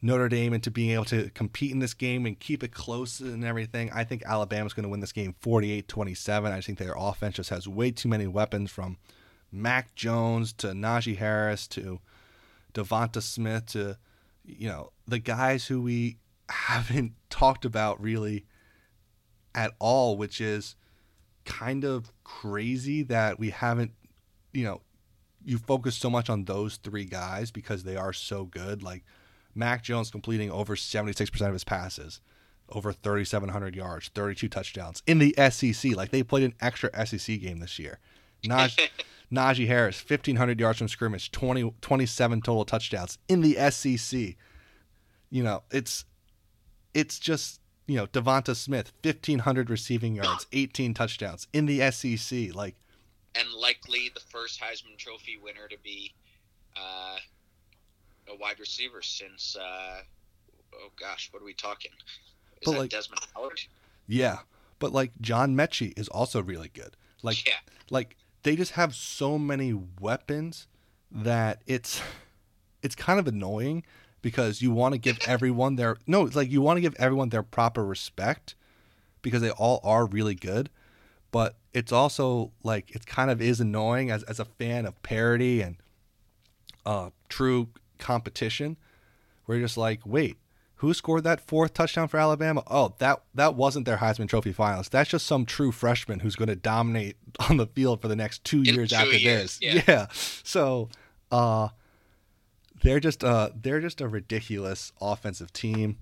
Notre Dame into being able to compete in this game and keep it close and everything, I think Alabama's going to win this game 48 27. I think their offense just has way too many weapons from Mac Jones to Najee Harris to Devonta Smith to, you know, the guys who we haven't talked about really at all, which is kind of crazy that we haven't, you know, you focus so much on those three guys because they are so good. Like Mac Jones completing over 76% of his passes, over 3,700 yards, 32 touchdowns in the SEC. Like they played an extra SEC game this year. Naj- Najee Harris, 1,500 yards from scrimmage, 20, 27 total touchdowns in the SEC. You know, it's it's just you know Devonta Smith, 1,500 receiving yards, 18 touchdowns in the SEC. Like and likely the first Heisman Trophy winner to be uh, a wide receiver since uh, oh gosh, what are we talking? Is But, that like- Desmond Howard? yeah, but like John Metchie is also really good. Like yeah, like they just have so many weapons that it's it's kind of annoying because you want to give everyone their no it's like you want to give everyone their proper respect because they all are really good but it's also like it kind of is annoying as, as a fan of parody and uh, true competition where you're just like wait who scored that fourth touchdown for Alabama? Oh, that that wasn't their Heisman Trophy finalist. That's just some true freshman who's going to dominate on the field for the next two years two after years, this. yeah. So, uh, they're just uh they're just a ridiculous offensive team.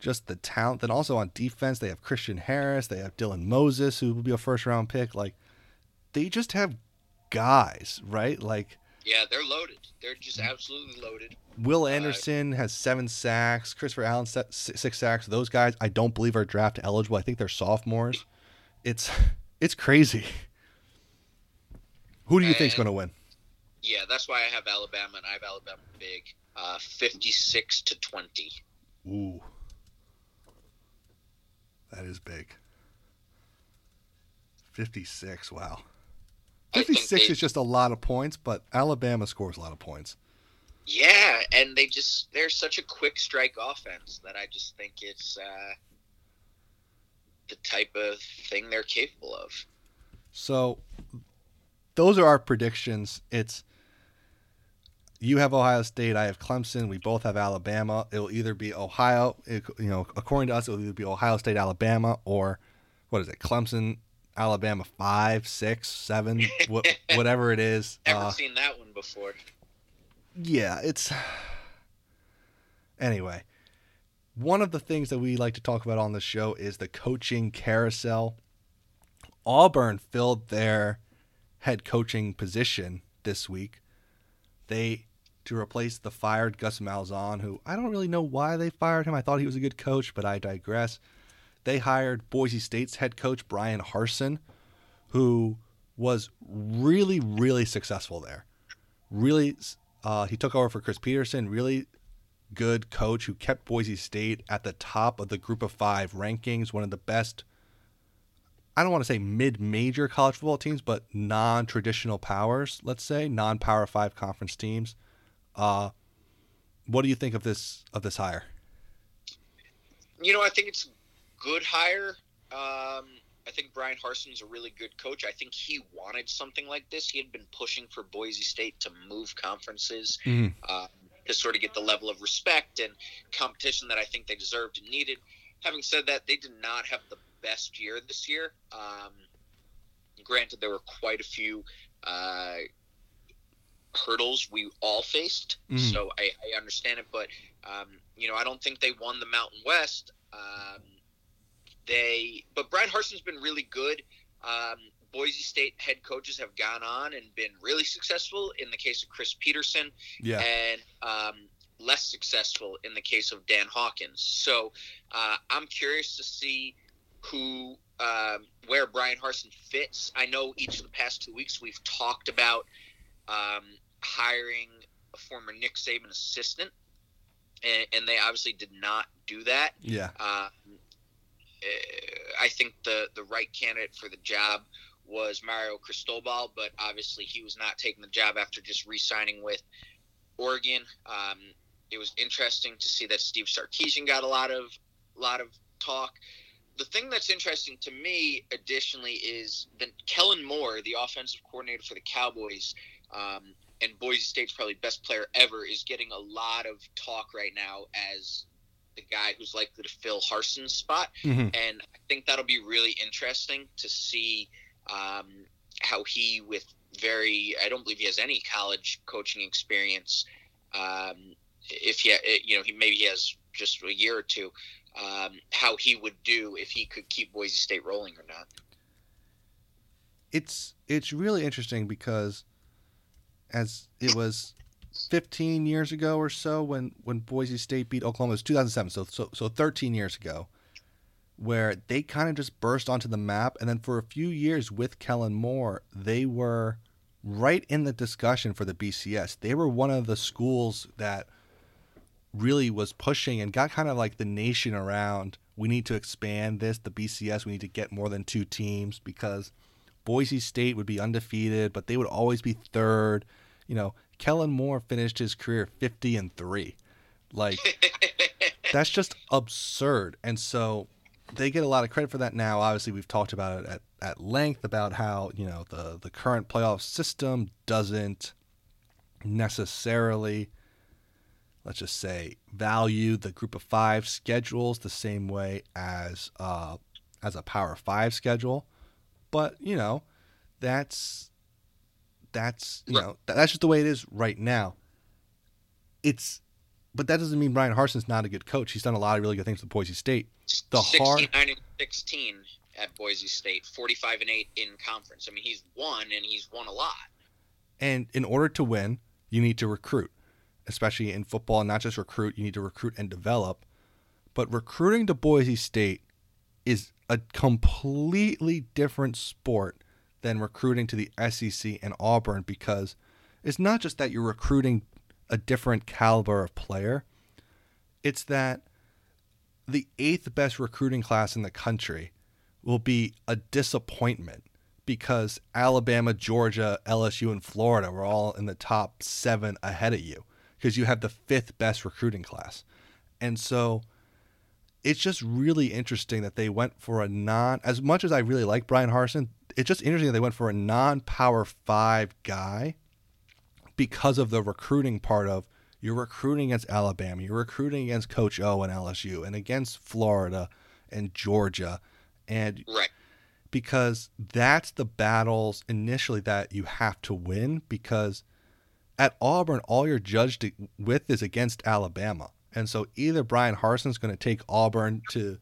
Just the talent. Then also on defense, they have Christian Harris. They have Dylan Moses, who will be a first round pick. Like, they just have guys, right? Like. yeah, they're loaded. They're just absolutely loaded. Will Anderson has seven sacks. Christopher Allen six sacks. Those guys, I don't believe are draft eligible. I think they're sophomores. It's it's crazy. Who do you think's going to win? Yeah, that's why I have Alabama, and I have Alabama big, uh, fifty-six to twenty. Ooh, that is big. Fifty-six. Wow. Fifty-six they- is just a lot of points, but Alabama scores a lot of points. Yeah, and they just they're such a quick strike offense that I just think it's uh, the type of thing they're capable of. So those are our predictions. It's you have Ohio State, I have Clemson, we both have Alabama. It'll either be Ohio, it- you know, according to us, it'll either be Ohio State, Alabama, or what is it, Clemson, Alabama, five, six, seven, wha- whatever it is. Never Uh, seen that one before. yeah, it's anyway. One of the things that we like to talk about on the show is the coaching carousel. Auburn filled their head coaching position this week. They to replace the fired Gus Malzahn, who I don't really know why they fired him. I thought he was a good coach, but I digress. They hired Boise State's head coach Bryan Harsin, who was really, really successful there. Really, uh, he took over for Chris Petersen. Really good coach who kept Boise State at the top of the Group of Five rankings. One of the best. I don't want to say mid-major college football teams, but non-traditional powers. Let's say non-power five conference teams. Uh, what do you think of this of this hire? You know, I think it's a good hire. Um, I think Bryan Harsin's a really good coach. I think he wanted something like this. He had been pushing for Boise State to move conferences Mhm. um, to sort of get the level of respect and competition that I think they deserved and needed. Having said that, they did not have the best year this year. Um, granted, there were quite a few uh, hurdles we all faced, Mhm. so I, I understand it. But um, you know, I don't think they won the Mountain West. Um, they, but Bryan Harsin's been really good. Um, Boise State head coaches have gone on and been really successful in the case of Chris Petersen, Yeah. and um, less successful in the case of Dan Hawkins. So uh, I'm curious to see who um where Bryan Harsin fits. I know each of the past two weeks we've talked about um, hiring a former Nick Saban assistant, and, and they obviously did not do that. Yeah. Um, uh, I think the the right candidate for the job was Mario Cristobal, but obviously he was not taking the job after just re-signing with Oregon. Um, it was interesting to see that Steve Sarkisian got a lot of a lot of talk. The thing that's interesting to me, additionally, is that Kellen Moore, the offensive coordinator for the Cowboys, um, and Boise State's probably best player ever, is getting a lot of talk right now as the guy who's likely to fill Harsin's spot. hmm And I think that'll be really interesting to see um, how he, with very, I don't believe he has any college coaching experience. Um, if he, you know, he maybe he has just a year or two. Um, how he would do if he could keep Boise State rolling or not. It's it's really interesting because as it was 15 years ago or so when when Boise State beat Oklahoma. It was 2007, so so so 13 years ago, where they kind of just burst onto the map, and then for a few years with Kellen Moore, they were right in the discussion for the BCS. They were one of the schools that really was pushing and got kind of like the nation around. We need to expand this, the BCS. We need to get more than two teams because Boise State would be undefeated, but they would always be third. You know, Kellen Moore finished his career 50 and 3. Like that's just absurd. And so they get a lot of credit for that now. Obviously, we've talked about it at, at length about how, you know, the the current playoff system doesn't necessarily let's just say value the group of 5 schedules the same way as uh as a power 5 schedule. But, you know, that's that's you Right. know that's just the way it is right now. It's but that doesn't mean Bryan Harsin's not a good coach. He's done a lot of really good things with Boise State. The hard- 69 and 16 at Boise State, 45 and 8 in conference. I mean, he's won and he's won a lot. And in order to win, you need to recruit, especially in football. Not just recruit, you need to recruit and develop. But recruiting to Boise State is a completely different sport than recruiting to the SEC and Auburn because it's not just that you're recruiting a different caliber of player, it's that the eighth best recruiting class in the country will be a disappointment because Alabama, Georgia, LSU, and Florida were all in the top seven ahead of you because you have the fifth best recruiting class. And so it's just really interesting that they went for a non, as much as I really like Bryan Harsin, it's just interesting that they went for a non power five guy because of the recruiting part of you're recruiting against Alabama, you're recruiting against Coach O and LSU, and against Florida and Georgia. And Right. because that's the battles initially that you have to win because at Auburn all you're judged with is against Alabama. And so either Bryan Harsin's going to take Auburn to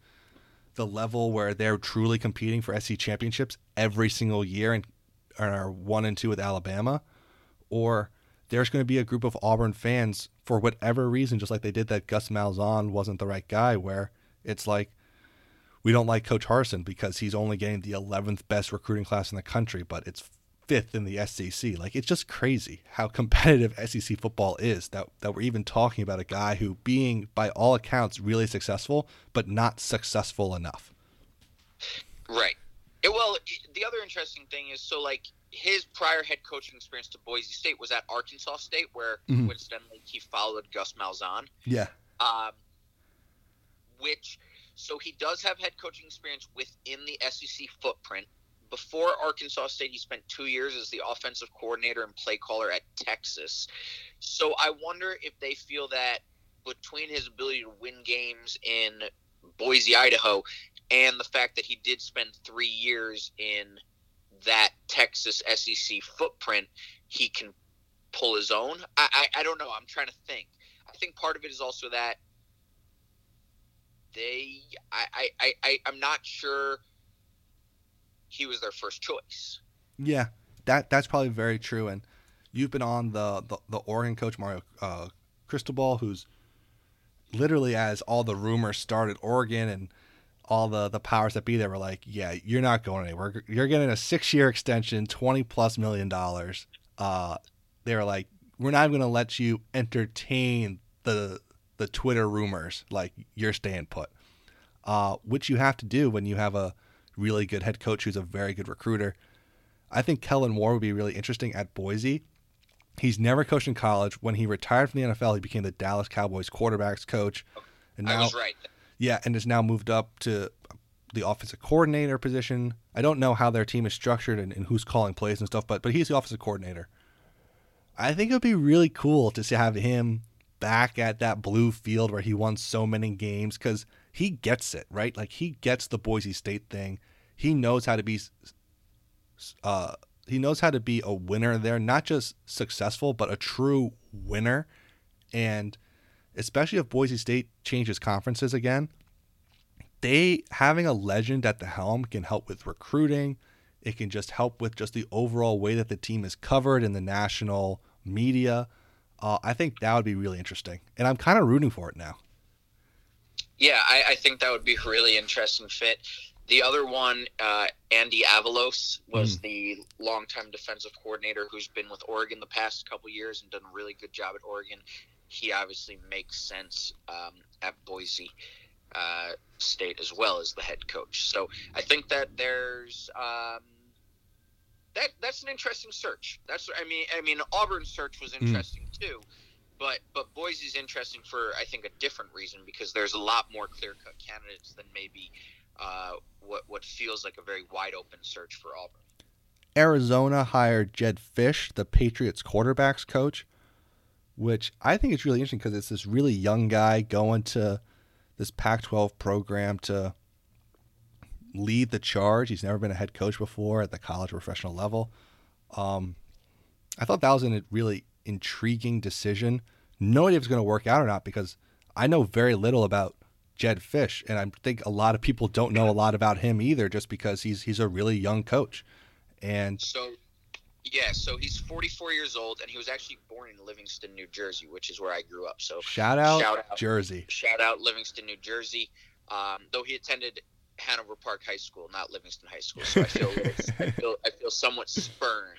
the level where they're truly competing for SC championships every single year and are 1 and 2 with Alabama or there's going to be a group of Auburn fans for whatever reason just like they did that Gus Malzahn wasn't the right guy where it's like we don't like Coach Harsin because he's only getting the 11th best recruiting class in the country, but it's fifth in the SEC. Like it's just crazy how competitive SEC football is that that we're even talking about a guy who being by all accounts really successful, but not successful enough. Right. It, well, the other interesting thing is so like his prior head coaching experience to Boise State was at Arkansas State, where Mhm. coincidentally he followed Gus Malzahn. Yeah. Um, which so he does have head coaching experience within the SEC footprint. Before Arkansas State, he spent two years as the offensive coordinator and play caller at Texas. So I wonder if they feel that between his ability to win games in Boise, Idaho, and the fact that he did spend three years in that Texas SEC footprint, he can pull his own. I, I, I don't know. I'm trying to think. I think part of it is also that they I, I, I, I I'm not sure he was their first choice. Yeah, that that's probably very true. And you've been on the the, the Oregon coach Mario uh, Cristobal, who's literally as all the rumors started, Oregon and all the the powers that be there were like, yeah, you're not going anywhere. You're getting a six year extension, twenty plus million dollars. Uh, they were like, we're not going to let you entertain the the Twitter rumors. Like you're staying put, uh, which you have to do when you have a really good head coach who's a very good recruiter. I think Kellen Moore would be really interesting at Boise. He's never coached in college. When he retired from the NFL, he became the Dallas Cowboys quarterbacks coach. And now, right. Yeah, and has now moved up to the offensive coordinator position. I don't know how their team is structured and, and who's calling plays and stuff, but but he's the offensive coordinator. I think it would be really cool to have him back at that blue field where he won so many games because he gets it, right? Like he gets the Boise State thing. He knows how to be uh, he knows how to be a winner there, not just successful, but a true winner. And especially if Boise State changes conferences again, they having a legend at the helm can help with recruiting. It can just help with just the overall way that the team is covered in the national media. Uh, I think that would be really interesting, and I'm kind of rooting for it now. Yeah, I, I, think that would be a really interesting fit. The other one, uh, Andy Avalos, was mm. the longtime defensive coordinator who's been with Oregon the past couple years and done a really good job at Oregon. He obviously makes sense um, at Boise uh, State as well as the head coach. So I think that there's um, that that's an interesting search. That's I mean I mean Auburn's search was hmm. interesting mm. too but but Boise's interesting for I think a different reason because there's a lot more clear cut candidates than maybe uh, what what feels like a very wide open search for Auburn. Arizona hired Jedd Fisch, the Patriots quarterbacks coach, which I think is really interesting because it's this really young guy going to this Pac-12 program to lead the charge. He's never been a head coach before at the college professional level. Um, I thought that was a really intriguing decision. No idea if it's going to work out or not because I know very little about Jedd Fisch, and I think a lot of people don't know a lot about him either, just because he's he's a really young coach. And so, yeah, so he's 44 years old, and he was actually born in Livingston, New Jersey, which is where I grew up. So shout out, shout out Jersey, shout out Livingston, New Jersey. Um, though he attended Hanover Park High School, not Livingston High School, so I feel I feel I feel somewhat spurned.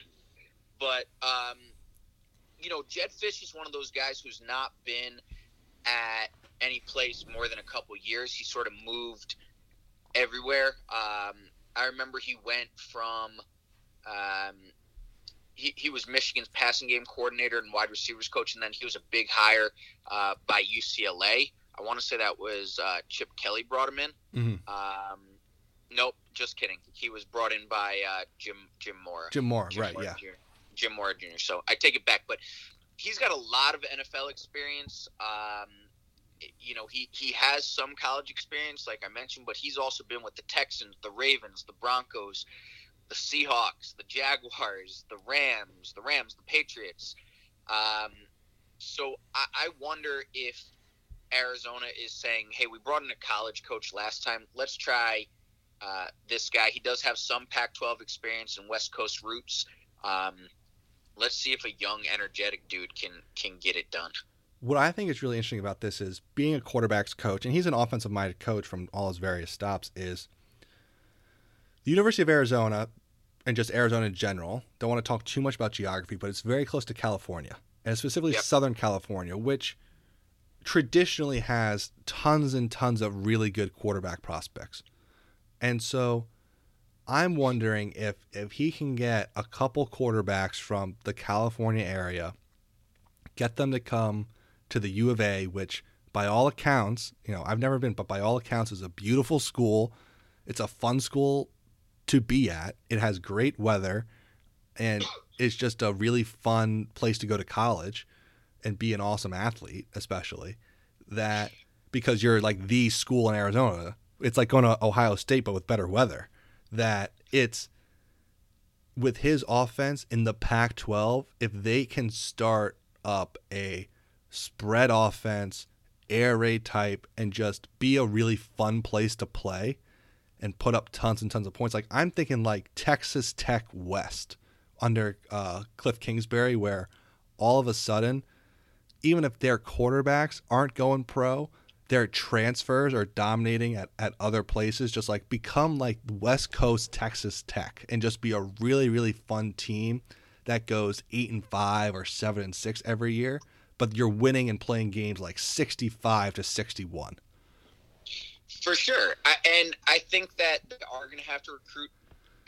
But um, you know, Jedd Fisch is one of those guys who's not been at any place more than a couple years. He sort of moved everywhere. Um, I remember he went from um, he, he was Michigan's passing game coordinator and wide receivers coach, and then he was a big hire uh, by UCLA. I want to say that was uh, Chip Kelly brought him in. Mm-hmm. Um, nope, just kidding. He was brought in by uh, Jim Jim Mora. Jim Mora, Jim right? yeah. Jr. Jim Mora Jr. So I take it back, but he's got a lot of NFL experience. Um, you know, he, he has some college experience, like I mentioned, but he's also been with the Texans, the Ravens, the Broncos, the Seahawks, the Jaguars, the Rams, the Rams, the Patriots. Um, so I, I wonder if Arizona is saying, hey, we brought in a college coach last time. Let's try uh, this guy. He does have some Pac 12 experience and West Coast roots. Um, let's see if a young, energetic dude can can get it done what I think is really interesting about this is being a quarterback's coach, and he's an offensive minded coach from all his various stops, is the University of Arizona and just Arizona in general. Don't want to talk too much about geography, but it's very close to California, and specifically yep. Southern California, which traditionally has tons and tons of really good quarterback prospects. And so I'm wondering if if he can get a couple quarterbacks from the California area, get them to come to the U of A, which by all accounts, you know, I've never been, but by all accounts is a beautiful school. It's a fun school to be at. It has great weather and it's just a really fun place to go to college and be an awesome athlete, especially that because you're like the school in Arizona. It's like going to Ohio State but with better weather. That it's with his offense in the Pac 12, if they can start up a spread offense, air raid type, and just be a really fun place to play. and put up tons and tons of points. Like I'm thinking like Texas Tech West under uh, Cliff Kingsbury, where all of a sudden, even if their quarterbacks aren't going pro, their transfers are dominating at, at other places. Just like become like West Coast Texas Tech and just be a really really fun team that goes eight and five or seven and six every year, but you're winning and playing games like sixty five to sixty one. For sure, I, and I think that they are going to have to recruit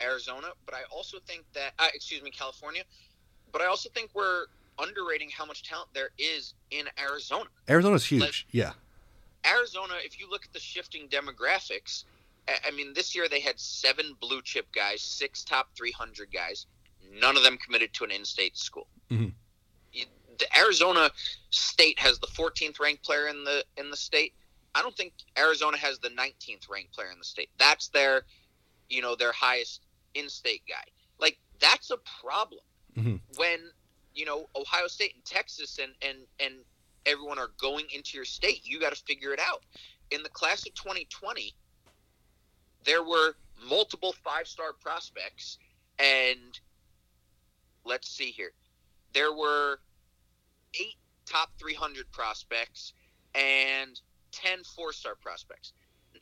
Arizona, but I also think that, uh, excuse me, California, but I also think we're underrating how much talent there is in Arizona. Arizona's huge, Like- yeah. Arizona, if you look at the shifting demographics, I mean, this year they had seven blue chip guys, six top 300 guys. None of them committed to an in state school. Mhm. The Arizona state has the 14th ranked player in the in the state. I don't think Arizona has the 19th ranked player in the state. That's their, you know, their highest in state guy. Like that's a problem Mhm. when you know Ohio State and Texas and and and everyone are going into your state. You got to figure it out. In the class of 2020, there were multiple five star prospects, and let's see here, there were eight top 300 prospects and 10 four star prospects.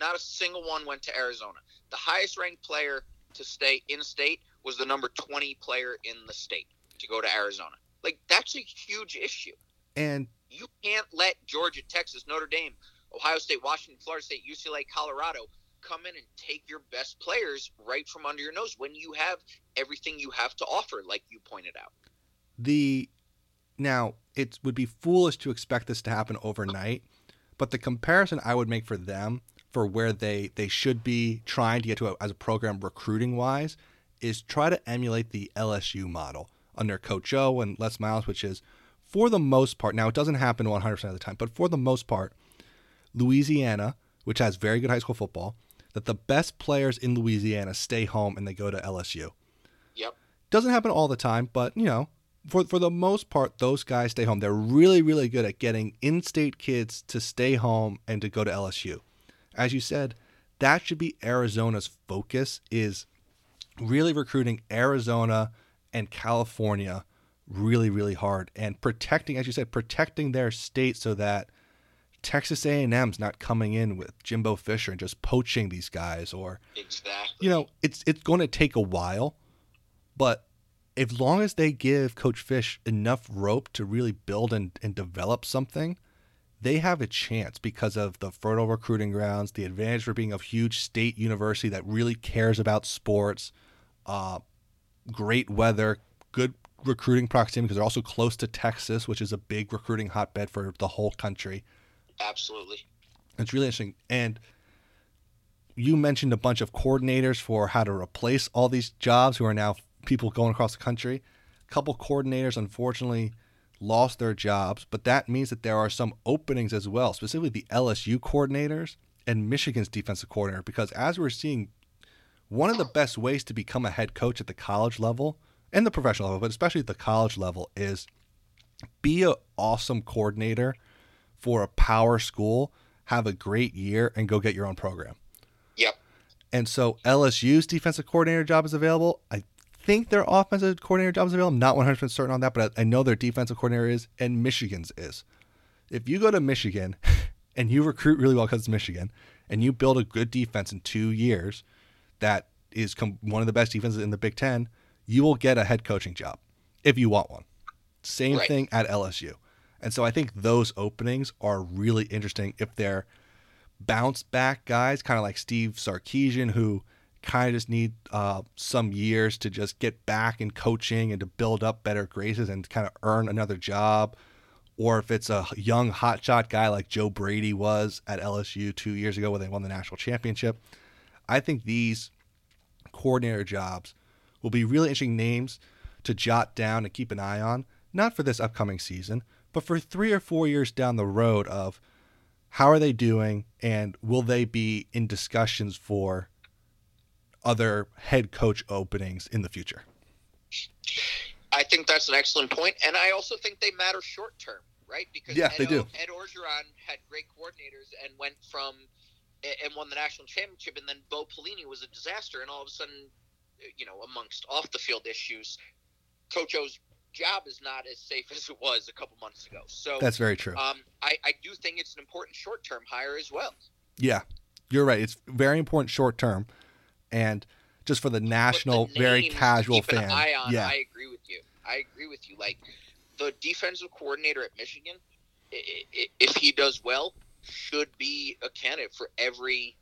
Not a single one went to Arizona. The highest ranked player to stay in state was the number 20 player in the state to go to Arizona. Like, that's a huge issue. And You can't let Georgia, Texas, Notre Dame, Ohio State, Washington, Florida State, UCLA, Colorado come in and take your best players right from under your nose when you have everything you have to offer, like you pointed out. the now it would be foolish to expect this to happen overnight, but the comparison I would make for them for where they they should be trying to get to a, as a program recruiting wise is try to emulate the LSU model under Coach O and Les Miles, which is for the most part. Now it doesn't happen 100% of the time, but for the most part, Louisiana, which has very good high school football, that the best players in Louisiana stay home and they go to LSU. Yep. Doesn't happen all the time, but you know, for for the most part, those guys stay home. They're really, really good at getting in-state kids to stay home and to go to LSU. As you said, that should be Arizona's focus is really recruiting Arizona and California really, really hard and protecting, as you said, protecting their state so that Texas A&M's not coming in with Jimbo Fisher and just poaching these guys or Exactly. you know, it's it's going to take a while, but as long as they give Coach Fisch enough rope to really build and, and develop something, they have a chance because of the fertile recruiting grounds, the advantage for being a huge state university that really cares about sports, uh, great weather, good recruiting proximity because they're also close to Texas, which is a big recruiting hotbed for the whole country. Absolutely. It's really interesting. And you mentioned a bunch of coordinators for how to replace all these jobs who are now people going across the country. A couple coordinators, unfortunately, lost their jobs, but that means that there are some openings as well, specifically the LSU coordinators and Michigan's defensive coordinator. Because as we're seeing, one of the best ways to become a head coach at the college level and the professional level, but especially at the college level, is be an awesome coordinator for a power school, have a great year, and go get your own program. Yep. And so LSU's defensive coordinator job is available. I think their offensive coordinator job is available. I'm not 100% certain on that, but I I know their defensive coordinator is, and Michigan's is. If you go to Michigan and you recruit really well because it's Michigan, and you build a good defense in two years that is com- one of the best defenses in the Big Ten, you will get a head coaching job if you want one. Same Right. thing at LSU. And so I think those openings are really interesting if they're bounce back guys, kind of like Steve Sarkisian, who kind of just need uh, some years to just get back in coaching and to build up better graces and kind of earn another job. Or if it's a young hotshot guy like Joe Brady was at LSU two years ago when they won the national championship. I think these coordinator jobs will be really interesting names to jot down and keep an eye on, not for this upcoming season, but for three or four years down the road of how are they doing and will they be in discussions for other head coach openings in the future? I think that's an excellent point, and I also think they matter short term, right? Because Yeah, Ed, they do. Ed Orgeron had great coordinators and went from and won the national championship, and then Bo Pelini was a disaster, and all of a sudden, you know, amongst off the field issues, Coach O's job is not as safe as it was a couple months ago. So That's very true. um, I, I do think it's an important short term hire as well. Yeah, you're right. It's very important short term, and just for the But the national, very casual fan. On, yeah, I agree with you. I agree with you. Like the defensive coordinator at Michigan, if he does well, should be a candidate for every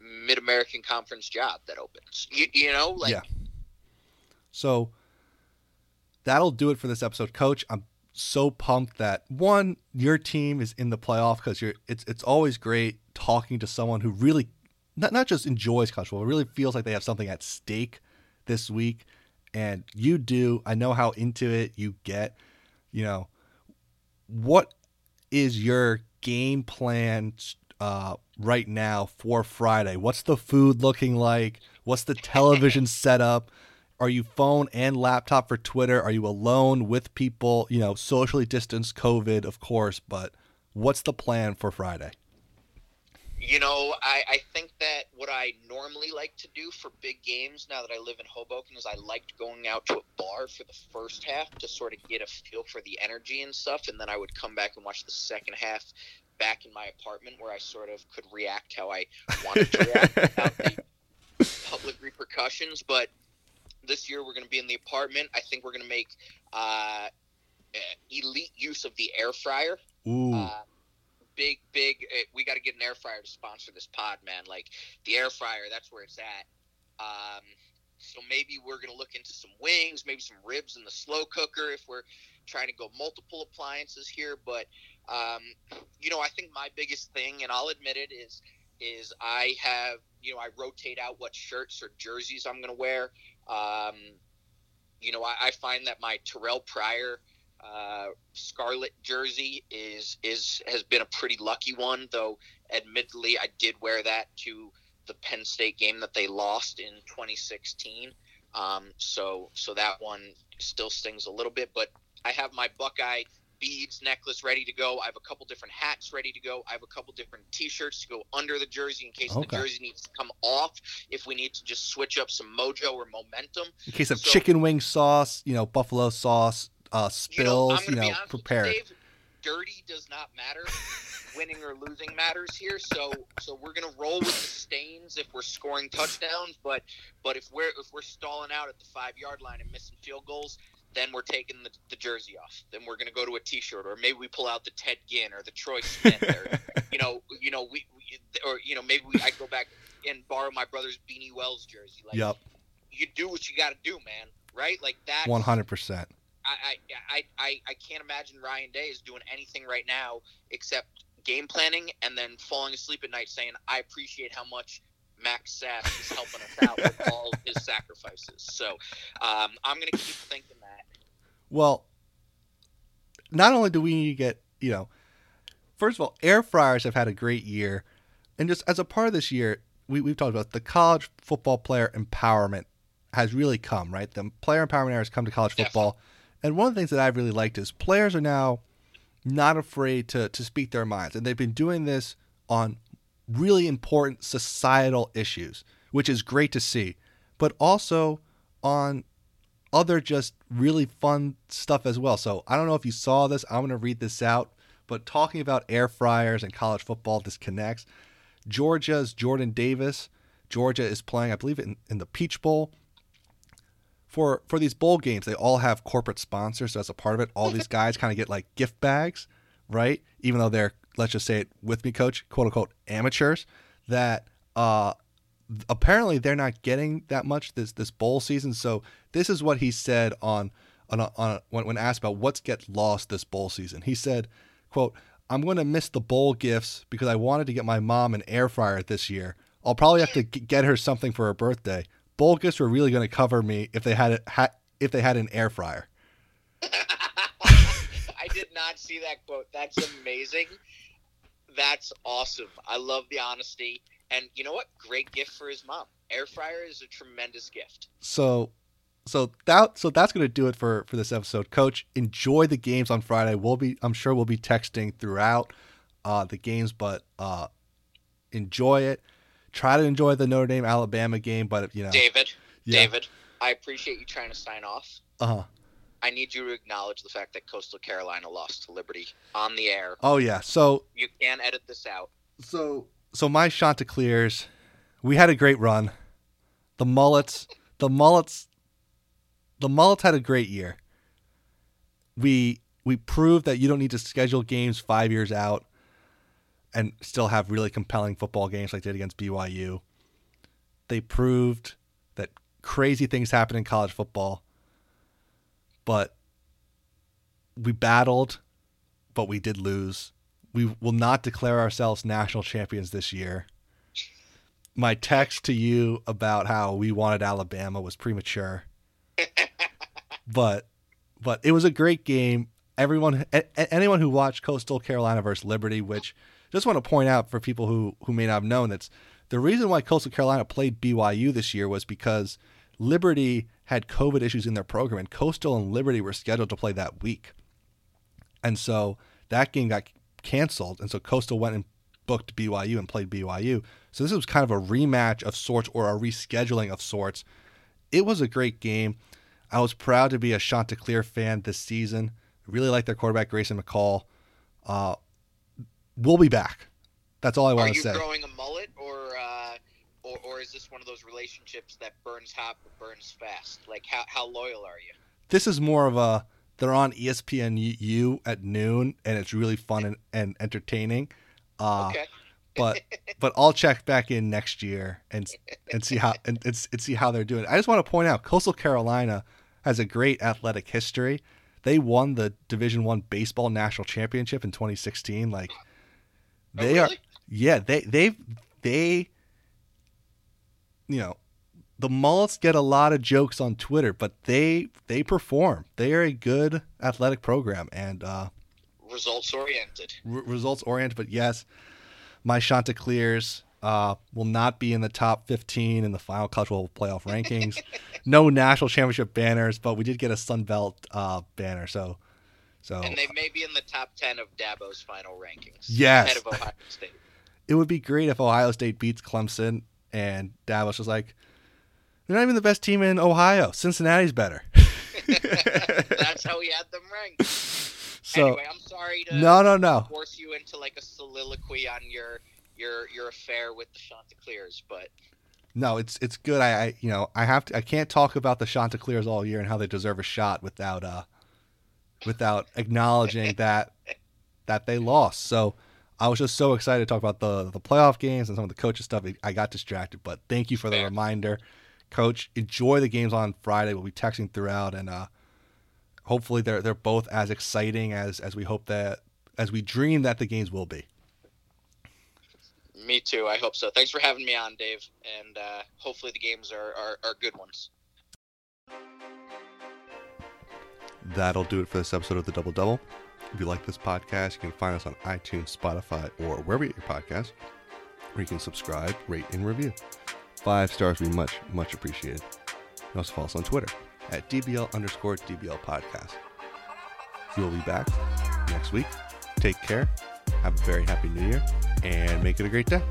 Mid American Conference job that opens. You, you know, like Yeah. So that'll do it for this episode, Coach. I'm so pumped that one, your team is in the playoff because you're. It's it's always great talking to someone who really not not just enjoys college football, really feels like they have something at stake this week, and you do. I know how into it you get. You know, what is your game plan uh, right now for Friday? What's the food looking like? What's the television setup? Are you phone and laptop for Twitter? Are you alone with people? You know, socially distanced COVID, of course, but what's the plan for Friday? You know, I, I think that what I normally like to do for big games now that I live in Hoboken is I liked going out to a bar for the first half to sort of get a feel for the energy and stuff, and then I would come back and watch the second half back in my apartment where I sort of could react how I wanted to react without the public repercussions. But this year we're going to be in the apartment. I think we're going to make uh, elite use of the air fryer. Ooh, Uh, big, big. Uh, we got to get an air fryer to sponsor this pod, man. Like the air fryer, that's where it's at. Um, so maybe we're gonna look into some wings, maybe some ribs in the slow cooker if we're trying to go multiple appliances here. But um, you know, I think my biggest thing, and I'll admit it, is is I have you know I rotate out what shirts or jerseys I'm gonna wear. Um, you know, I, I find that my Terrell Pryor uh, scarlet jersey is is has been a pretty lucky one, though. Admittedly, I did wear that to the Penn State game that they lost in 2016. Um, so so that one still stings a little bit, but I have my Buckeye beads necklace ready to go. I have a couple different hats ready to go. I have a couple different T-shirts to go under the jersey in case Okay. the jersey needs to come off. If we need to just switch up some mojo or momentum, in case of so- chicken wing sauce, you know, buffalo sauce, uh, you know, spills, you know, be honest with prepare it. Dave, dirty does not matter. Winning or losing matters here. So so we're gonna roll with the stains if we're scoring touchdowns, but but if we're if we're stalling out at the five yard line and missing field goals, then we're taking the, the jersey off. Then we're gonna go to a t shirt, or maybe we pull out the Ted Ginn or the Troy Smith, or you know you know we, we or you know maybe we, I go back and borrow my brother's Beanie Wells jersey. Like Yep, you do what you got to do, man. Right? Like that. one hundred percent. I, I, I, I can't imagine Ryan Day is doing anything right now except game planning and then falling asleep at night saying, I appreciate how much Max Sass is helping us out with all his sacrifices. So um, I'm going to keep thinking that. Well, not only do we need to get, you know, first of all, air fryers have had a great year. And just as a part of this year, we, we've talked about the college football player empowerment has really come, right? The player empowerment era has come to college football. And one of the things that I've really liked is players are now not afraid to, to speak their minds. And they've been doing this on really important societal issues, which is great to see, but also on other just really fun stuff as well. So I don't know if you saw this. I'm going to read this out. But talking about air fryers and college football, disconnects. Georgia's Jordan Davis. Georgia is playing, I believe, in, in the Peach Bowl. For for these bowl games, they all have corporate sponsors. So as a part of it, all these guys kind of get like gift bags, right? Even though they're, let's just say it with me, coach, quote unquote, amateurs. That uh, apparently they're not getting that much this this bowl season. So this is what he said on on, a, on a, when, when asked about what's get lost this bowl season. He said, "quote I'm going to miss the bowl gifts because I wanted to get my mom an air fryer this year. I'll probably have to get her something for her birthday. Bowl gifts were really going to cover me if they had it ha- if they had an air fryer." I did not see that quote. That's amazing. That's awesome. I love the honesty. And you know what? Great gift for his mom. Air fryer is a tremendous gift. So so that so that's going to do it for for this episode coach enjoy the games on friday we'll be i'm sure we'll be texting throughout uh the games but uh enjoy it. Try to enjoy the Notre Dame Alabama game, but you know, David, Yeah. David, I appreciate you trying to sign off. uh huh. I need you to acknowledge the fact that Coastal Carolina lost to Liberty on the air. Oh yeah. So You can edit this out. so so my Chanticleers, we had a great run. The mullets, the mullets, the mullets had a great year. We we proved that you don't need to schedule games five years out and still have really compelling football games like they did against BYU. They proved that crazy things happen in college football, but we battled, but we did lose. We will not declare ourselves national champions this year. My text to you about how we wanted Alabama was premature. but but it was a great game. Everyone a- anyone who watched Coastal Carolina versus Liberty, which just want to point out for people who who may not have known that's the reason why Coastal Carolina played BYU this year was because Liberty had COVID issues in their program and Coastal and Liberty were scheduled to play that week. And so that game got canceled. And so Coastal went and booked BYU and played BYU. So this was kind of a rematch of sorts or a rescheduling of sorts. It was a great game. I was proud to be a Chanticleer fan this season. Really like their quarterback, Grayson McCall. Uh, we'll be back. That's all I want to you say. growing a mullet, or or is this one of those relationships that burns hot but burns fast? Like how how loyal are you? this is more of a they're on E ESPNU at noon and it's really fun and, and entertaining. Uh, Okay. but but I'll check back in next year and and see how and, and, see how they're doing. I just want to point out Coastal Carolina has a great athletic history. They won the Division One baseball national championship in 2016. Like Oh, they are, yeah. They they they, you know, the Mullets get a lot of jokes on Twitter, but they they perform. They are a good athletic program and uh, results oriented. r- results oriented. But yes, my Chanticleers uh, will not be in the top 15 in the final cultural playoff rankings. no national championship banners, but we did get a Sun Belt uh, banner. So, so And they may be in the top ten of Dabo's final rankings. Yes. Ahead of Ohio State. it would be great if Ohio State beats Clemson and Dabo's was like, they're not even the best team in Ohio. Cincinnati's better. That's how he had them ranked. so anyway, I'm sorry to no, no, no. force you into like a soliloquy on your your your affair with the Chanticleers, but No, it's it's good. I, I you know I have to I can't talk about the Chanticleers all year and how they deserve a shot without uh without acknowledging that that they lost. So I was just so excited to talk about the the playoff games and some of the coaches stuff. I got distracted, but thank you for the Fair. reminder, Coach. Enjoy the games on Friday. We'll be texting throughout, and uh, hopefully they're they're both as exciting as as we hope that as we dream that the games will be. me too. I hope so. Thanks for having me on, Dave, and uh, hopefully the games are, are, are good ones. That'll do it for this episode of the Double Double. If you like this podcast, you can find us on iTunes, Spotify, or wherever you get your podcasts, where you can subscribe, rate, and review. Five stars would be much, much appreciated. You also follow us on Twitter at DBL underscore DBL podcast. We will be back next week. Take care. Have a very happy new year and make it a great day.